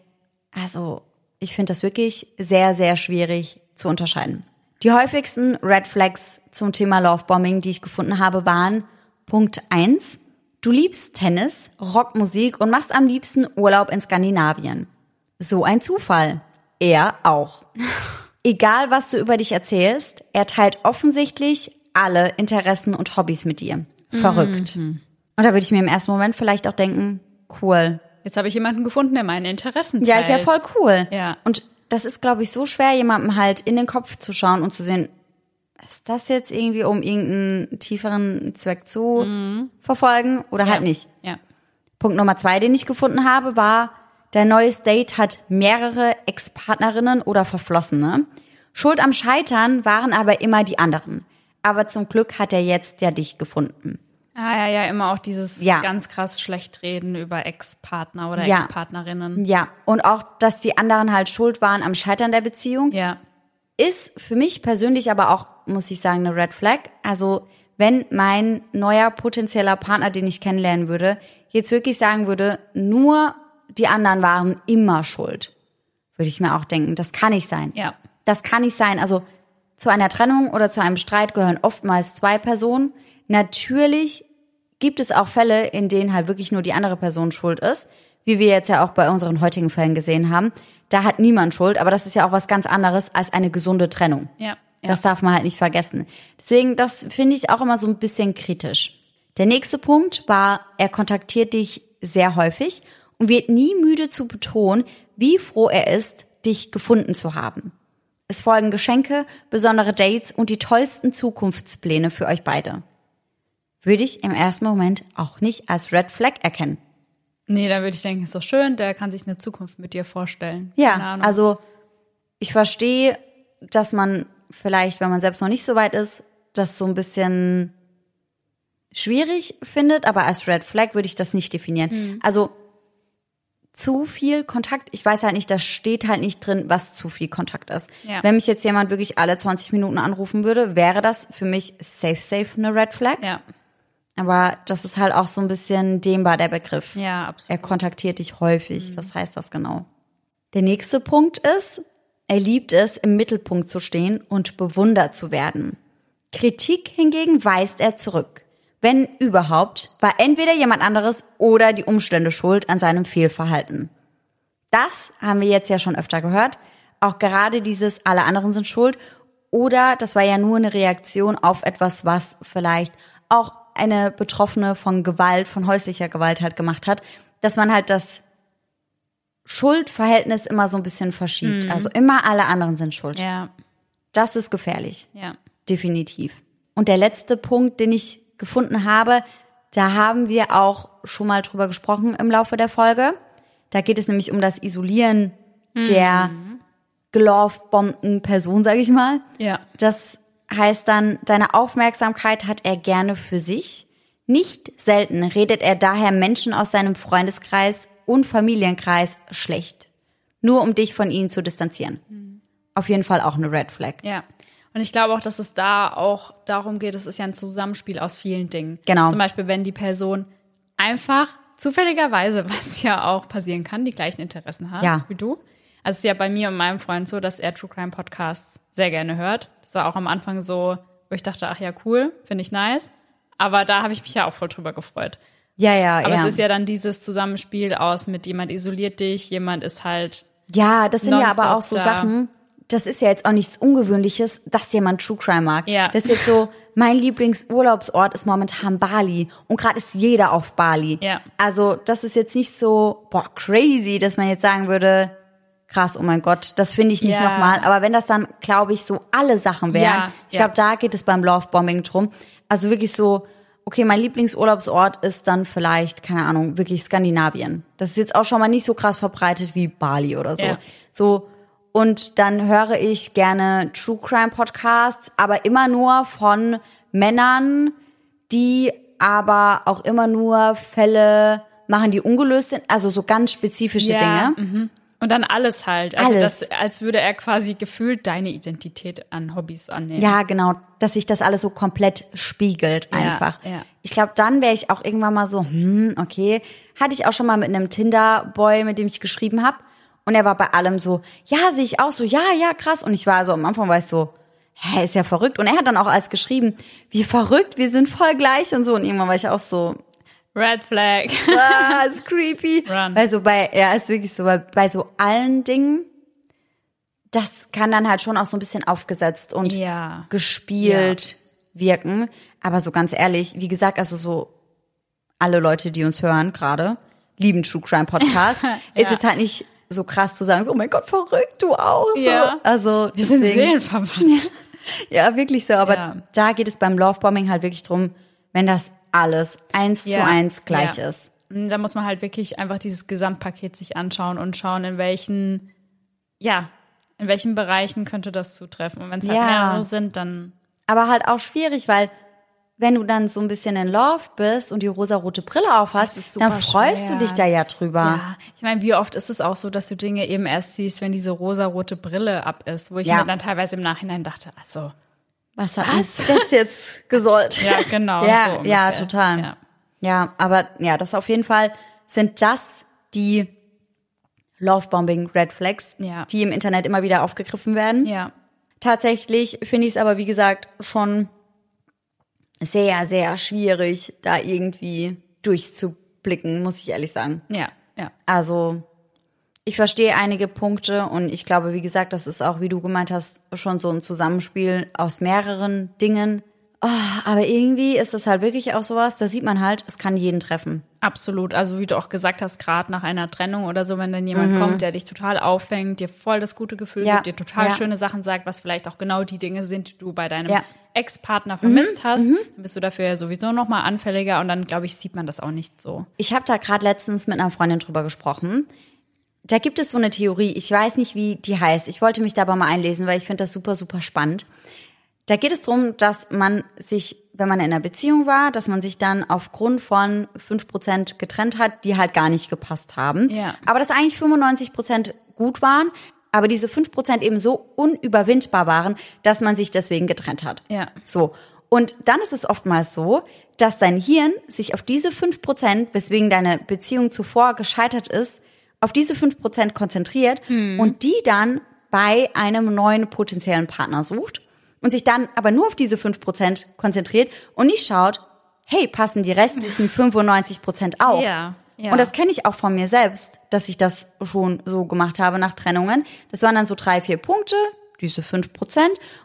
also, ich finde das wirklich sehr, sehr schwierig zu unterscheiden. Die häufigsten Red Flags zum Thema Lovebombing, die ich gefunden habe, waren Punkt eins: Du liebst Tennis, Rockmusik und machst am liebsten Urlaub in Skandinavien. So ein Zufall. Er auch. Egal, was du über dich erzählst, er teilt offensichtlich alle Interessen und Hobbys mit dir. Verrückt. Und da würde ich mir im ersten Moment vielleicht auch denken, cool. Jetzt habe ich jemanden gefunden, der meine Interessen teilt. Ja, ist ja voll cool. Ja. Und das ist, glaube ich, so schwer, jemandem halt in den Kopf zu schauen und zu sehen, ist das jetzt irgendwie, um irgendeinen tieferen Zweck zu verfolgen oder halt nicht. Ja. Punkt Nummer zwei, den ich gefunden habe, war, dein neues Date hat mehrere Ex-Partnerinnen oder Verflossene. Schuld am Scheitern waren aber immer die anderen. Aber zum Glück hat er jetzt ja dich gefunden. Ah, ja, ja, immer auch dieses Ja. ganz krass schlecht reden über Ex-Partner oder Ja. Ex-Partnerinnen. Ja, und auch, dass die anderen halt schuld waren am Scheitern der Beziehung. Ja. Ist für mich persönlich aber auch, muss ich sagen, eine Red Flag. Also wenn mein neuer potenzieller Partner, den ich kennenlernen würde, jetzt wirklich sagen würde, nur die anderen waren immer schuld, würde ich mir auch denken, das kann nicht sein. Ja. Das kann nicht sein. Also zu einer Trennung oder zu einem Streit gehören oftmals zwei Personen. Natürlich gibt es auch Fälle, in denen halt wirklich nur die andere Person schuld ist, wie wir jetzt ja auch bei unseren heutigen Fällen gesehen haben. Da hat niemand Schuld, aber das ist ja auch was ganz anderes als eine gesunde Trennung. Ja. ja. Das darf man halt nicht vergessen. Deswegen, das finde ich auch immer so ein bisschen kritisch. Der nächste Punkt war, er kontaktiert dich sehr häufig und wird nie müde zu betonen, wie froh er ist, dich gefunden zu haben. Es folgen Geschenke, besondere Dates und die tollsten Zukunftspläne für euch beide. Würde ich im ersten Moment auch nicht als Red Flag erkennen. Nee, dann würde ich denken, ist doch schön, der kann sich eine Zukunft mit dir vorstellen. Ja, also ich verstehe, dass man vielleicht, wenn man selbst noch nicht so weit ist, das so ein bisschen schwierig findet, aber als Red Flag würde ich das nicht definieren. Mhm. Also zu viel Kontakt, ich weiß halt nicht, da steht halt nicht drin, was zu viel Kontakt ist. Ja. Wenn mich jetzt jemand wirklich alle 20 Minuten anrufen würde, wäre das für mich safe, safe eine Red Flag. Ja. Aber das ist halt auch so ein bisschen dehnbar, der Begriff. Ja, absolut. Er kontaktiert dich häufig. Mhm. Was heißt das genau? Der nächste Punkt ist, er liebt es, im Mittelpunkt zu stehen und bewundert zu werden. Kritik hingegen weist er zurück wenn überhaupt, war entweder jemand anderes oder die Umstände schuld an seinem Fehlverhalten. Das haben wir jetzt ja schon öfter gehört. Auch gerade dieses alle anderen sind schuld oder das war ja nur eine Reaktion auf etwas, was vielleicht auch eine Betroffene von Gewalt, von häuslicher Gewalt halt gemacht hat, dass man halt das Schuldverhältnis immer so ein bisschen verschiebt. Mhm. Also immer alle anderen sind schuld. Ja. Das ist gefährlich. Ja. Definitiv. Und der letzte Punkt, den ich gefunden habe, da haben wir auch schon mal drüber gesprochen im Laufe der Folge. Da geht es nämlich um das Isolieren mhm. der gelovebombten Person, sage ich mal. Ja. Das heißt dann, deine Aufmerksamkeit hat er gerne für sich. Nicht selten redet er daher Menschen aus seinem Freundeskreis und Familienkreis schlecht. Nur um dich von ihnen zu distanzieren. Mhm. Auf jeden Fall auch eine Red Flag. Ja. Und ich glaube auch, dass es da auch darum geht, es ist ja ein Zusammenspiel aus vielen Dingen. Genau. Zum Beispiel, wenn die Person einfach zufälligerweise, was ja auch passieren kann, die gleichen Interessen hat ja. wie du. Also es ist ja bei mir und meinem Freund so, dass er True Crime Podcasts sehr gerne hört. Das war auch am Anfang so, wo ich dachte, ach ja, cool, finde ich nice. Aber da habe ich mich ja auch voll drüber gefreut. Ja, ja, Aber ja. es ist ja dann dieses Zusammenspiel aus mit jemand isoliert dich, jemand ist halt. Ja, das sind ja aber auch so da. Sachen, das ist ja jetzt auch nichts Ungewöhnliches, dass jemand True Crime mag. Ja. Das ist jetzt so, mein Lieblingsurlaubsort ist momentan Bali. Und gerade ist jeder auf Bali. Ja. Also das ist jetzt nicht so, boah, crazy, dass man jetzt sagen würde, krass, oh mein Gott, das finde ich nicht ja. nochmal. Aber wenn das dann, glaube ich, so alle Sachen wären, ja, ich glaube, da geht es beim Lovebombing drum. Also wirklich so, okay, mein Lieblingsurlaubsort ist dann vielleicht, keine Ahnung, wirklich Skandinavien. Das ist jetzt auch schon mal nicht so krass verbreitet wie Bali oder so. Ja. So, und dann höre ich gerne True Crime Podcasts, aber immer nur von Männern, die aber auch immer nur Fälle machen, die ungelöst sind, also so ganz spezifische ja, Dinge. Mhm. Und dann alles halt. Also alles. Das, als würde er quasi gefühlt deine Identität an Hobbys annehmen. Ja, genau. Dass sich das alles so komplett spiegelt einfach. Ja, ja. Ich glaube, dann wäre ich auch irgendwann mal so, hm, okay. Hatte ich auch schon mal mit einem Tinder-Boy, mit dem ich geschrieben habe. Und er war bei allem so, ja, sehe ich auch so, ja, ja, krass. Und ich war so, am Anfang war ich so, hä, ist ja verrückt. Und er hat dann auch alles geschrieben, wie verrückt, wir sind voll gleich und so. Und irgendwann war ich auch so, Red Flag. ah, ist creepy. Run. Weil so bei, ja, ist wirklich so, bei, bei so allen Dingen, das kann dann halt schon auch so ein bisschen aufgesetzt und Ja. gespielt wirken. Aber so ganz ehrlich, wie gesagt, also so alle Leute, die uns hören gerade, lieben True Crime Podcast. Ist Ja. jetzt halt nicht so krass zu sagen, so, oh mein Gott, verrückt, du auch. So. Ja. Also Wir sind seelenverwandt. ja, wirklich so. Aber Ja. da geht es beim Lovebombing halt wirklich drum, wenn das alles eins zu eins gleich ja. ist. Da muss man halt wirklich einfach dieses Gesamtpaket sich anschauen und schauen, in welchen, ja, in welchen Bereichen könnte das zutreffen. Und wenn es halt Ja. mehrere sind, dann Aber halt auch schwierig, weil wenn du dann so ein bisschen in Love bist und die rosarote Brille ist super dann freust schwer. du dich da ja drüber. Ja, ich meine, wie oft ist es auch so, dass du Dinge eben erst siehst, wenn diese rosarote Brille ab ist, wo ich Ja. mir dann teilweise im Nachhinein dachte, also, Was hat uns das jetzt gesollt? ja, genau. ja, so ja, total. Ja. Ja, aber ja, das auf jeden Fall sind das die Lovebombing Red Flags, Ja. die im Internet immer wieder aufgegriffen werden. Ja. Tatsächlich finde ich es aber, wie gesagt, schon sehr, sehr schwierig, da irgendwie durchzublicken, muss ich ehrlich sagen. Ja. Ja. Also, ich verstehe einige Punkte und ich glaube, wie gesagt, das ist auch, wie du gemeint hast, schon so ein Zusammenspiel aus mehreren Dingen. Oh, aber irgendwie ist das halt wirklich auch sowas, da sieht man halt, es kann jeden treffen. Absolut. Also wie du auch gesagt hast, gerade nach einer Trennung oder so, wenn dann jemand kommt, der dich total auffängt, dir voll das gute Gefühl Mhm. Ja. gibt, dir total Ja. schöne Sachen sagt, was vielleicht auch genau die Dinge sind, die du bei deinem Ja. Mhm. Ex-Partner vermisst hast, dann bist du dafür ja sowieso nochmal anfälliger und dann, glaube ich, sieht man das auch nicht so. Ich habe da gerade letztens mit einer Freundin drüber gesprochen. Da gibt es so eine Theorie, ich weiß nicht, wie die heißt. Ich wollte mich da aber mal einlesen, weil ich finde das super, super spannend. Da geht es darum, dass man sich, wenn man in einer Beziehung war, dass man sich dann aufgrund von 5% getrennt hat, die halt gar nicht gepasst haben. Ja. Aber dass eigentlich 95% gut waren, aber diese 5% eben so unüberwindbar waren, dass man sich deswegen getrennt hat. Ja. So. Und dann ist es oftmals so, dass dein Hirn sich auf diese 5%, weswegen deine Beziehung zuvor gescheitert ist, auf diese 5% konzentriert und die dann bei einem neuen potenziellen Partner sucht und sich dann aber nur auf diese 5% konzentriert und nicht schaut, hey, passen die restlichen 95% auch? Ja, ja. Und das kenne ich auch von mir selbst, dass ich das schon so gemacht habe nach Trennungen. Das waren dann so drei, vier Punkte, diese 5%.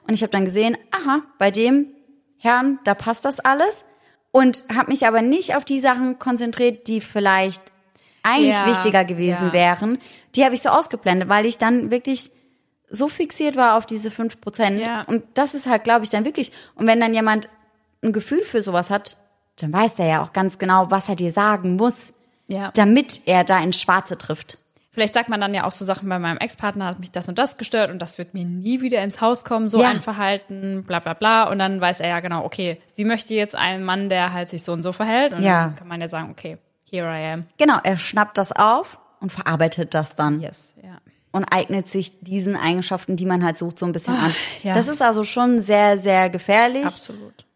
Und ich habe dann gesehen, aha, bei dem Herrn, da passt das alles. Und habe mich aber nicht auf die Sachen konzentriert, die vielleicht eigentlich Ja, wichtiger gewesen ja. wären. Die habe ich so ausgeblendet, weil ich dann wirklich so fixiert war auf diese 5%. Ja. Und das ist halt, glaube ich, dann wirklich. Und wenn dann jemand ein Gefühl für sowas hat, dann weiß der ja auch ganz genau, was er dir sagen muss, Ja. damit er da ins Schwarze trifft. Vielleicht sagt man dann ja auch so Sachen bei meinem Ex-Partner hat mich das und das gestört und das wird mir nie wieder ins Haus kommen, so Ja. ein Verhalten, bla bla bla. Und dann weiß er ja genau, okay, sie möchte jetzt einen Mann, der halt sich so und so verhält. Und Ja. dann kann man ja sagen, okay, here I am. Genau, er schnappt das auf und verarbeitet das dann. Yes, ja. Und eignet sich diesen Eigenschaften, die man halt sucht, so ein bisschen an. ja. Das ist also schon sehr, sehr gefährlich. Absolut.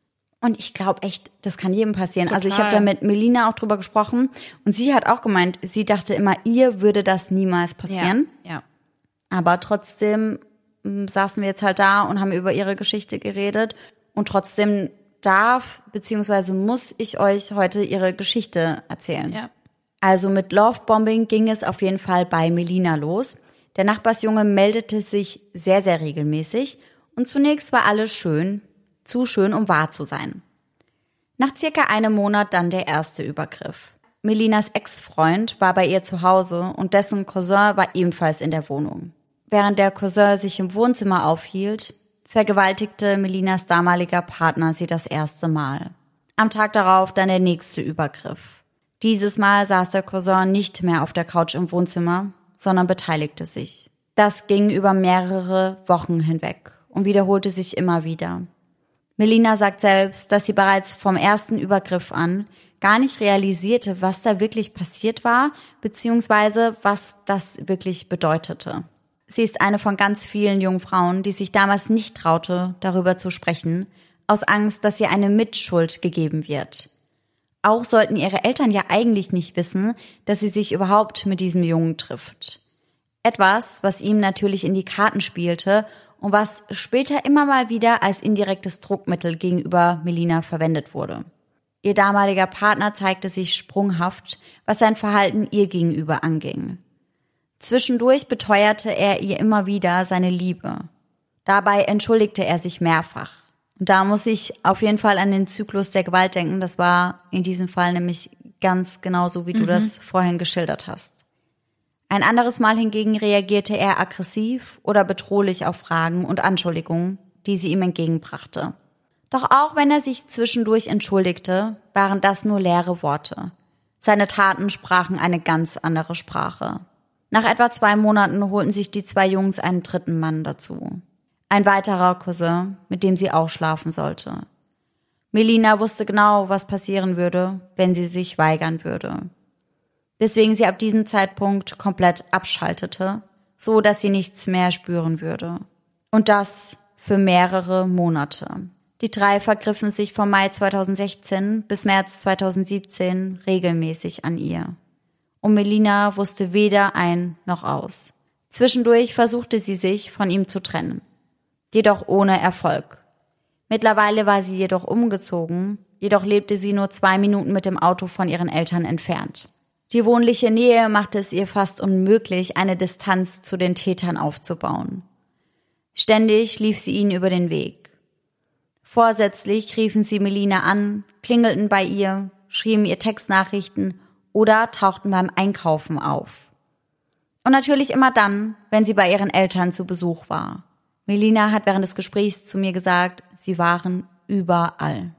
Und ich glaube echt, das kann jedem passieren. Also ich Total. habe da mit Melina auch drüber gesprochen und sie hat auch gemeint, sie dachte immer, ihr würde das niemals passieren. Ja. ja. Aber trotzdem mm, saßen wir jetzt halt da und haben über ihre Geschichte geredet. Und trotzdem darf beziehungsweise muss ich euch heute ihre Geschichte erzählen. Ja. Also mit Lovebombing ging es auf jeden Fall bei Melina los. Der Nachbarsjunge meldete sich sehr, sehr regelmäßig und zunächst war alles schön, zu schön, um wahr zu sein. Nach circa einem Monat dann der erste Übergriff. Melinas Ex-Freund war bei ihr zu Hause und dessen Cousin war ebenfalls in der Wohnung. Während der Cousin sich im Wohnzimmer aufhielt, vergewaltigte Melinas damaliger Partner sie das erste Mal. Am Tag darauf dann der nächste Übergriff. Dieses Mal saß der Cousin nicht mehr auf der Couch im Wohnzimmer, sondern beteiligte sich. Das ging über mehrere Wochen hinweg und wiederholte sich immer wieder. Melina sagt selbst, dass sie bereits vom ersten Übergriff an gar nicht realisierte, was da wirklich passiert war, beziehungsweise was das wirklich bedeutete. Sie ist eine von ganz vielen jungen Frauen, die sich damals nicht traute, darüber zu sprechen, aus Angst, dass ihr eine Mitschuld gegeben wird. Auch sollten ihre Eltern ja eigentlich nicht wissen, dass sie sich überhaupt mit diesem Jungen trifft. Etwas, was ihm natürlich in die Karten spielte und was später immer mal wieder als indirektes Druckmittel gegenüber Melina verwendet wurde. Ihr damaliger Partner zeigte sich sprunghaft, was sein Verhalten ihr gegenüber anging. Zwischendurch beteuerte er ihr immer wieder seine Liebe. Dabei entschuldigte er sich mehrfach. Und da muss ich auf jeden Fall an den Zyklus der Gewalt denken. Das war in diesem Fall nämlich ganz genauso, wie du das vorhin geschildert hast. Ein anderes Mal hingegen reagierte er aggressiv oder bedrohlich auf Fragen und Anschuldigungen, die sie ihm entgegenbrachte. Doch auch wenn er sich zwischendurch entschuldigte, waren das nur leere Worte. Seine Taten sprachen eine ganz andere Sprache. Nach etwa zwei Monaten holten sich die zwei Jungs einen dritten Mann dazu. Ein weiterer Cousin, mit dem sie auch schlafen sollte. Melina wusste genau, was passieren würde, wenn sie sich weigern würde. Weswegen sie ab diesem Zeitpunkt komplett abschaltete, so dass sie nichts mehr spüren würde. Und das für mehrere Monate. Die drei vergriffen sich vom Mai 2016 bis März 2017 regelmäßig an ihr. Und Melina wusste weder ein noch aus. Zwischendurch versuchte sie sich von ihm zu trennen. Jedoch ohne Erfolg. Mittlerweile war sie jedoch umgezogen, jedoch lebte sie nur zwei Minuten mit dem Auto von ihren Eltern entfernt. Die wohnliche Nähe machte es ihr fast unmöglich, eine Distanz zu den Tätern aufzubauen. Ständig lief sie ihnen über den Weg. Vorsätzlich riefen sie Melina an, klingelten bei ihr, schrieben ihr Textnachrichten oder tauchten beim Einkaufen auf. Und natürlich immer dann, wenn sie bei ihren Eltern zu Besuch war. Melina hat während des Gesprächs zu mir gesagt, sie waren überall.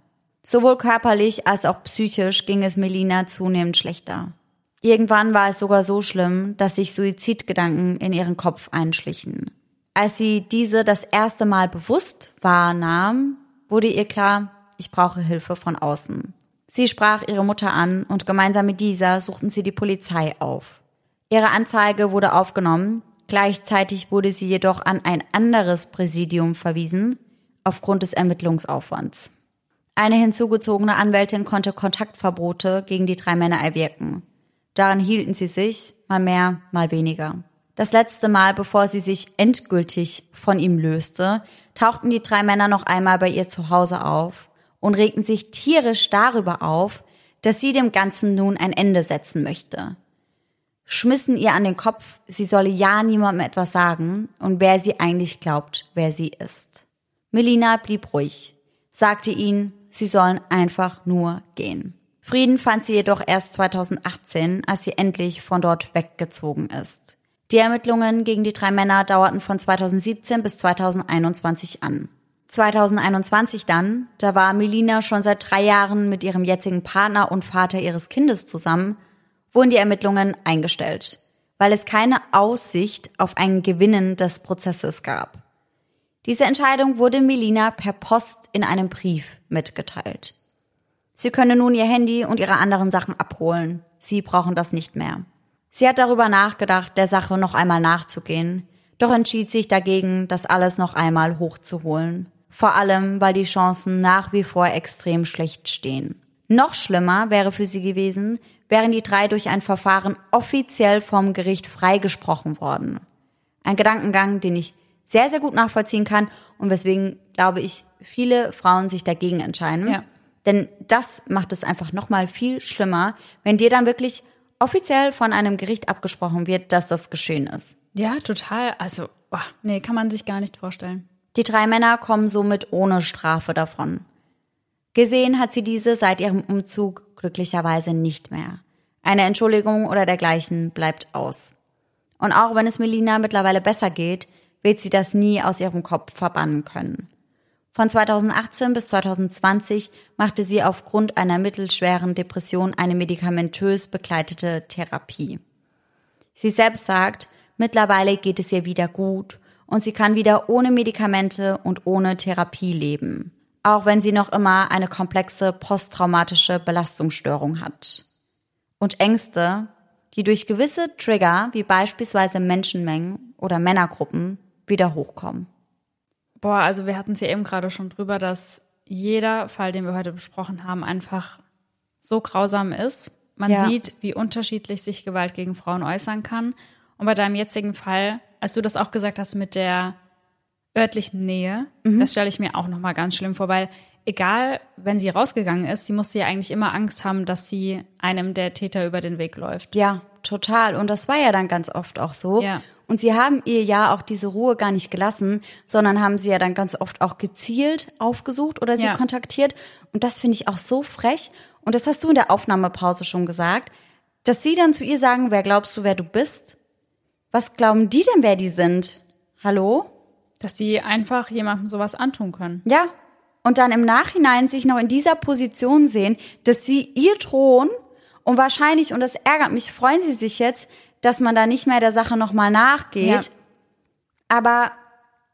Sowohl körperlich als auch psychisch ging es Melina zunehmend schlechter. Irgendwann war es sogar so schlimm, dass sich Suizidgedanken in ihren Kopf einschlichen. Als sie diese das erste Mal bewusst wahrnahm, wurde ihr klar, ich brauche Hilfe von außen. Sie sprach ihre Mutter an und gemeinsam mit dieser suchten sie die Polizei auf. Ihre Anzeige wurde aufgenommen, gleichzeitig wurde sie jedoch an ein anderes Präsidium verwiesen, aufgrund des Ermittlungsaufwands. Eine hinzugezogene Anwältin konnte Kontaktverbote gegen die drei Männer erwirken. Daran hielten sie sich, mal mehr, mal weniger. Das letzte Mal, bevor sie sich endgültig von ihm löste, tauchten die drei Männer noch einmal bei ihr zu Hause auf und regten sich tierisch darüber auf, dass sie dem Ganzen nun ein Ende setzen möchte. Schmissen ihr an den Kopf, sie solle ja niemandem etwas sagen und wer sie eigentlich glaubt, wer sie ist. Melina blieb ruhig, sagte ihnen, sie sollen einfach nur gehen. Frieden fand sie jedoch erst 2018, als sie endlich von dort weggezogen ist. Die Ermittlungen gegen die drei Männer dauerten von 2017 bis 2021 an. 2021 dann, da war Melina schon seit drei Jahren mit ihrem jetzigen Partner und Vater ihres Kindes zusammen, wurden die Ermittlungen eingestellt, weil es keine Aussicht auf ein Gewinnen des Prozesses gab. Diese Entscheidung wurde Melina per Post in einem Brief mitgeteilt. Sie könne nun ihr Handy und ihre anderen Sachen abholen. Sie brauchen das nicht mehr. Sie hat darüber nachgedacht, der Sache noch einmal nachzugehen, doch entschied sich dagegen, das alles noch einmal hochzuholen. Vor allem, weil die Chancen nach wie vor extrem schlecht stehen. Noch schlimmer wäre für sie gewesen, wären die drei durch ein Verfahren offiziell vom Gericht freigesprochen worden. Ein Gedankengang, den ich sehr, sehr gut nachvollziehen kann und weswegen, glaube ich, viele Frauen sich dagegen entscheiden. Ja. Denn das macht es einfach nochmal viel schlimmer, wenn dir dann wirklich offiziell von einem Gericht abgesprochen wird, dass das geschehen ist. Ja, total. Also, boah, nee, kann man sich gar nicht vorstellen. Die drei Männer kommen somit ohne Strafe davon. Gesehen hat sie diese seit ihrem Umzug glücklicherweise nicht mehr. Eine Entschuldigung oder dergleichen bleibt aus. Und auch wenn es Melina mittlerweile besser geht, wird sie das nie aus ihrem Kopf verbannen können. Von 2018 bis 2020 machte sie aufgrund einer mittelschweren Depression eine medikamentös begleitete Therapie. Sie selbst sagt, mittlerweile geht es ihr wieder gut und sie kann wieder ohne Medikamente und ohne Therapie leben, auch wenn sie noch immer eine komplexe posttraumatische Belastungsstörung hat. Und Ängste, die durch gewisse Trigger wie beispielsweise Menschenmengen oder Männergruppen wieder hochkommen. Boah, also wir hatten es ja eben gerade schon drüber, dass jeder Fall, den wir heute besprochen haben, einfach so grausam ist. Man ja. sieht, wie unterschiedlich sich Gewalt gegen Frauen äußern kann. Und bei deinem jetzigen Fall, als du das auch gesagt hast mit der örtlichen Nähe, mhm. das stelle ich mir auch nochmal ganz schlimm vor, weil egal, wenn sie rausgegangen ist, sie musste ja eigentlich immer Angst haben, dass sie einem der Täter über den Weg läuft. Ja, total. Und das war ja dann ganz oft auch so. Ja. Und sie haben ihr ja auch diese Ruhe gar nicht gelassen, sondern haben sie ja dann ganz oft auch gezielt aufgesucht oder sie ja. kontaktiert. Und das finde ich auch so frech. Und das hast du in der Aufnahmepause schon gesagt, dass sie dann zu ihr sagen, wer glaubst du, wer du bist? Was glauben die denn, wer die sind? Hallo? Dass die einfach jemandem sowas antun können. Ja. Und dann im Nachhinein sich noch in dieser Position sehen, dass sie ihr drohen und wahrscheinlich, und das ärgert mich, freuen sie sich jetzt, dass man da nicht mehr der Sache nochmal nachgeht. Ja. Aber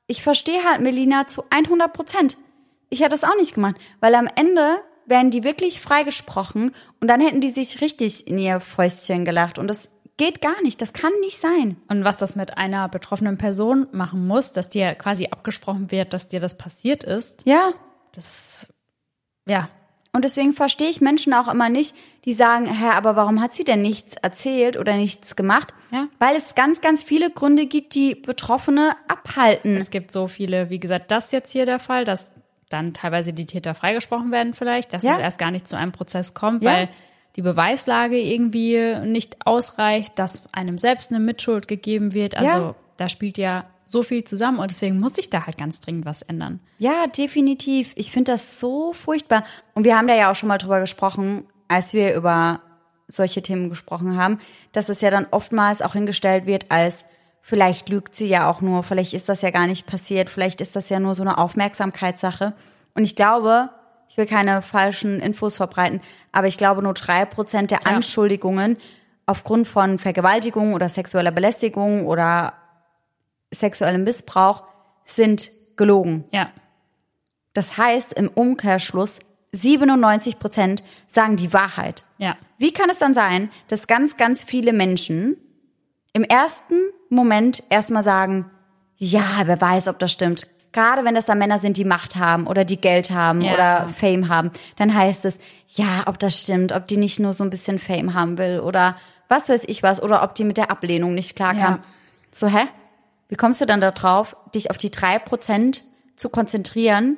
ich verstehe halt Melina zu 100 Prozent. Ich hätte das auch nicht gemacht, weil am Ende werden die wirklich freigesprochen und dann hätten die sich richtig in ihr Fäustchen gelacht und das geht gar nicht, das kann nicht sein. Und was das mit einer betroffenen Person machen muss, dass dir quasi abgesprochen wird, dass dir das passiert ist. Ja. Das, ja. Und deswegen verstehe ich Menschen auch immer nicht, die sagen, hä, aber warum hat sie denn nichts erzählt oder nichts gemacht? Ja. Weil es ganz, ganz viele Gründe gibt, die Betroffene abhalten. Es gibt so viele, wie gesagt, das jetzt hier der Fall, dass dann teilweise die Täter freigesprochen werden vielleicht, dass Ja. es erst gar nicht zu einem Prozess kommt, Ja. weil die Beweislage irgendwie nicht ausreicht, dass einem selbst eine Mitschuld gegeben wird. Also Ja. da spielt ja so viel zusammen und deswegen muss sich da halt ganz dringend was ändern. Ja, definitiv. Ich finde das so furchtbar. Und wir haben da ja auch schon mal drüber gesprochen, als wir über solche Themen gesprochen haben, dass es ja dann oftmals auch hingestellt wird als vielleicht lügt sie ja auch nur, vielleicht ist das ja gar nicht passiert, vielleicht ist das ja nur so eine Aufmerksamkeitssache. Und ich glaube, ich will keine falschen Infos verbreiten, aber ich glaube, nur drei Prozent der Anschuldigungen aufgrund von Vergewaltigung oder sexueller Belästigung oder sexuellem Missbrauch sind gelogen. Ja. Das heißt im Umkehrschluss, 97 Prozent sagen die Wahrheit. Ja. Wie kann es dann sein, dass ganz, ganz viele Menschen im ersten Moment erstmal sagen, ja, wer weiß, ob das stimmt. Gerade wenn das dann Männer sind, die Macht haben oder die Geld haben Ja. oder Fame haben, dann heißt es, ja, ob das stimmt, ob die nicht nur so ein bisschen Fame haben will oder was weiß ich was oder ob die mit der Ablehnung nicht klarkam. Ja. So, hä? Wie kommst du dann darauf, dich auf die drei Prozent zu konzentrieren,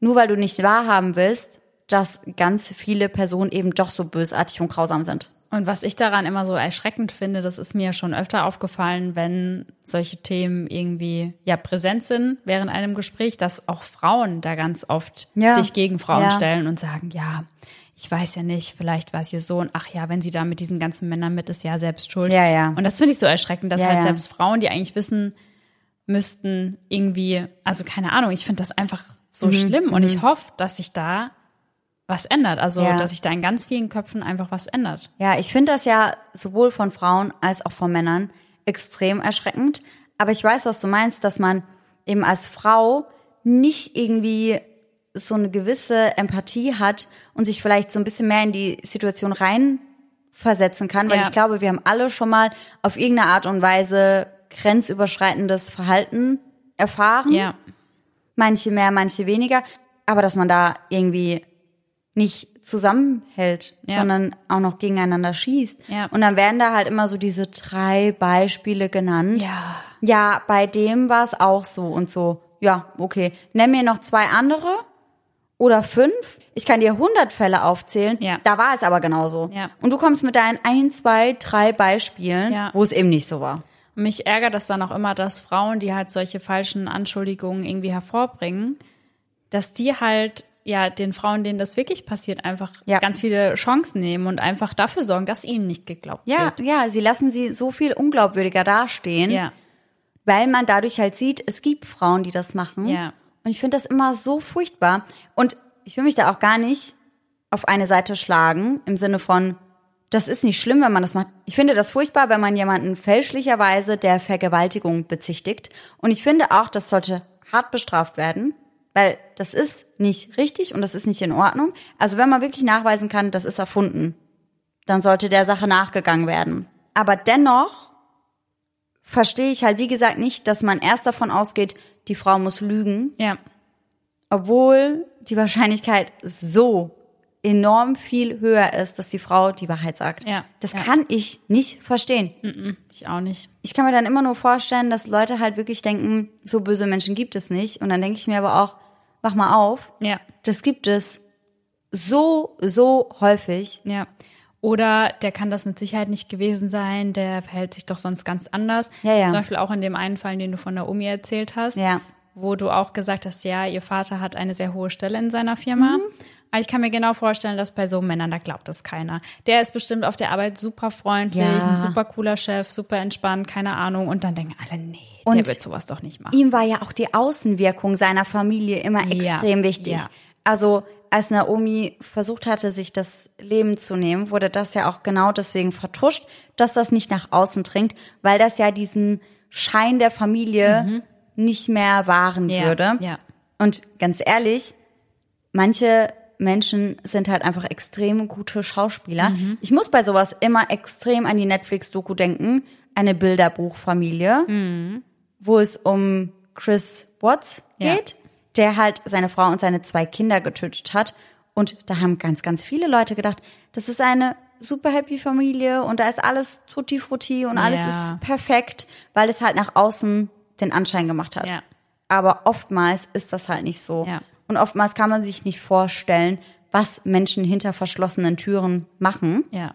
nur weil du nicht wahrhaben willst, dass ganz viele Personen eben doch so bösartig und grausam sind? Und was ich daran immer so erschreckend finde, das ist mir schon öfter aufgefallen, wenn solche Themen irgendwie ja präsent sind während einem Gespräch, dass auch Frauen da ganz oft Ja. sich gegen Frauen Ja. stellen und sagen, ja, ich weiß ja nicht, vielleicht war es ihr Sohn, ach ja, wenn sie da mit diesen ganzen Männern mit ist, ja selbst schuld. Ja, ja. Und das finde ich so erschreckend, dass Ja, halt selbst Frauen, die eigentlich wissen müssten, irgendwie, also keine Ahnung, ich finde das einfach Mhm. so schlimm und ich hoffe, dass sich da was ändert. Also, Ja. dass sich da in ganz vielen Köpfen einfach was ändert. Ja, ich finde das ja sowohl von Frauen als auch von Männern extrem erschreckend. Aber ich weiß, was du meinst, dass man eben als Frau nicht irgendwie so eine gewisse Empathie hat und sich vielleicht so ein bisschen mehr in die Situation reinversetzen kann. Weil Ja. ich glaube, wir haben alle schon mal auf irgendeine Art und Weise grenzüberschreitendes Verhalten erfahren Ja. manche mehr, manche weniger, aber dass man da irgendwie nicht zusammenhält, Ja. sondern auch noch gegeneinander schießt. Ja. Und dann werden da halt immer so diese drei Beispiele genannt. Ja. Ja, bei dem war es auch so und so. Ja, okay. Nenn mir noch zwei andere oder fünf. Ich kann dir hundert Fälle aufzählen. Ja. Da war es aber genauso. Ja. Und du kommst mit deinen ein, zwei, drei Beispielen, Ja. wo es eben nicht so war. Mich ärgert das dann auch immer, dass Frauen, die halt solche falschen Anschuldigungen irgendwie hervorbringen, dass die halt ja den Frauen, denen das wirklich passiert, einfach Ja. ganz viele Chancen nehmen und einfach dafür sorgen, dass ihnen nicht geglaubt Ja, wird. ja, sie lassen sie so viel unglaubwürdiger dastehen. Ja. weil man dadurch halt sieht, es gibt Frauen, die das machen. Ja. Und ich finde das immer so furchtbar. Und ich will mich da auch gar nicht auf eine Seite schlagen, im Sinne von, das ist nicht schlimm, wenn man das macht. Ich finde das furchtbar, wenn man jemanden fälschlicherweise der Vergewaltigung bezichtigt. Und ich finde auch, das sollte hart bestraft werden, weil das ist nicht richtig und das ist nicht in Ordnung. Also wenn man wirklich nachweisen kann, das ist erfunden, dann sollte der Sache nachgegangen werden. Aber dennoch verstehe ich halt, wie gesagt, nicht, dass man erst davon ausgeht, die Frau muss lügen, Ja. obwohl die Wahrscheinlichkeit so enorm viel höher ist, dass die Frau die Wahrheit sagt. Ja, Das ja. kann ich nicht verstehen. Ich auch nicht. Ich kann mir dann immer nur vorstellen, dass Leute halt wirklich denken, so böse Menschen gibt es nicht. Und dann denke ich mir aber auch, wach mal auf, Ja. das gibt es so, so häufig. Ja. Oder der kann das mit Sicherheit nicht gewesen sein, der verhält sich doch sonst ganz anders. Ja, ja. Zum Beispiel auch in dem einen Fall, den du von der Omi erzählt hast, Ja. wo du auch gesagt hast, ja, ihr Vater hat eine sehr hohe Stelle in seiner Firma. Mhm. Aber ich kann mir genau vorstellen, dass bei so Männern, da glaubt das keiner. Der ist bestimmt auf der Arbeit super freundlich, Ja. ein super cooler Chef, super entspannt, keine Ahnung. Und dann denken alle, nee, der Und wird sowas doch nicht machen. ihm war ja auch die Außenwirkung seiner Familie immer Ja, extrem wichtig. ja. Also als Naomi versucht hatte, sich das Leben zu nehmen, wurde das ja auch genau deswegen vertuscht, dass das nicht nach außen dringt, weil das ja diesen Schein der Familie nicht mehr wahren Mhm. Ja, würde. ja. Und ganz ehrlich, manche Menschen sind halt einfach extrem gute Schauspieler. Mhm. Ich muss bei sowas immer extrem an die Netflix-Doku denken, eine Bilderbuchfamilie wo es um Chris Watts Ja. geht, der halt seine Frau und seine zwei Kinder getötet hat. Und da haben ganz, ganz viele Leute gedacht, das ist eine super happy Familie und da ist alles tutti frutti und alles Ja. ist perfekt, weil es halt nach außen den Anschein gemacht hat. Ja. Aber oftmals ist das halt nicht so. Ja. Und oftmals kann man sich nicht vorstellen, was Menschen hinter verschlossenen Türen machen. Ja.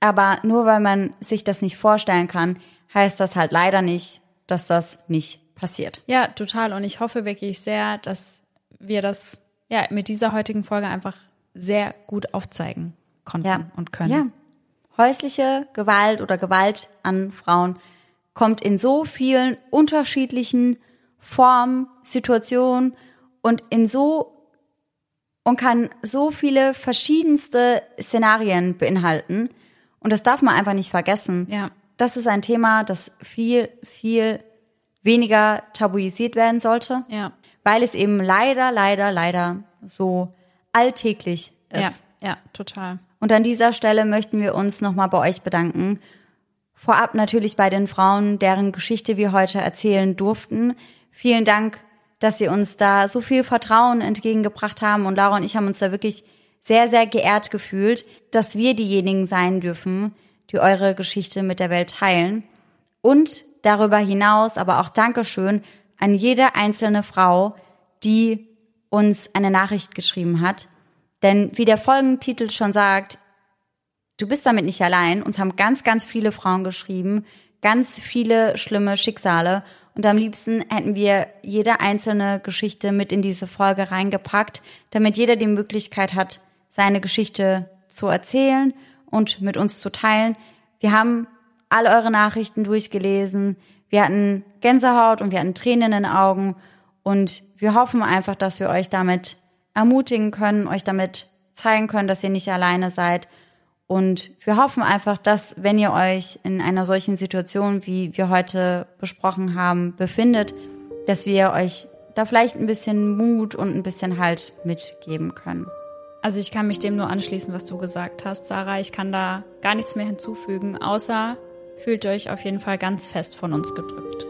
Aber nur weil man sich das nicht vorstellen kann, heißt das halt leider nicht, dass das nicht passiert. Ja, total. Und ich hoffe wirklich sehr, dass wir das ja mit dieser heutigen Folge einfach sehr gut aufzeigen konnten Ja. und können. Ja. Häusliche Gewalt oder Gewalt an Frauen kommt in so vielen unterschiedlichen Formen, Situationen und in so und kann so viele verschiedenste Szenarien beinhalten. Und das darf man einfach nicht vergessen. Ja. Das ist ein Thema, das viel, viel weniger tabuisiert werden sollte, Ja. weil es eben leider, leider, leider so alltäglich Ja. ist. Ja, total. Und an dieser Stelle möchten wir uns nochmal bei euch bedanken. Vorab natürlich bei den Frauen, deren Geschichte wir heute erzählen durften. Vielen Dank, dass sie uns da so viel Vertrauen entgegengebracht haben. Und Laura und ich haben uns da wirklich sehr, sehr geehrt gefühlt, dass wir diejenigen sein dürfen, die eure Geschichte mit der Welt teilen. Und darüber hinaus aber auch Dankeschön an jede einzelne Frau, die uns eine Nachricht geschrieben hat. Denn wie der Folgentitel schon sagt, du bist damit nicht allein. Uns haben ganz, ganz viele Frauen geschrieben, ganz viele schlimme Schicksale. Und am liebsten hätten wir jede einzelne Geschichte mit in diese Folge reingepackt, damit jeder die Möglichkeit hat, seine Geschichte zu erzählen und mit uns zu teilen. Wir haben all eure Nachrichten durchgelesen. Wir hatten Gänsehaut und wir hatten Tränen in den Augen. Und wir hoffen einfach, dass wir euch damit ermutigen können, euch damit zeigen können, dass ihr nicht alleine seid. Und wir hoffen einfach, dass, wenn ihr euch in einer solchen Situation, wie wir heute besprochen haben, befindet, dass wir euch da vielleicht ein bisschen Mut und ein bisschen Halt mitgeben können. Also ich kann mich dem nur anschließen, was du gesagt hast, Sarah. Ich kann da gar nichts mehr hinzufügen, außer fühlt euch auf jeden Fall ganz fest von uns gedrückt.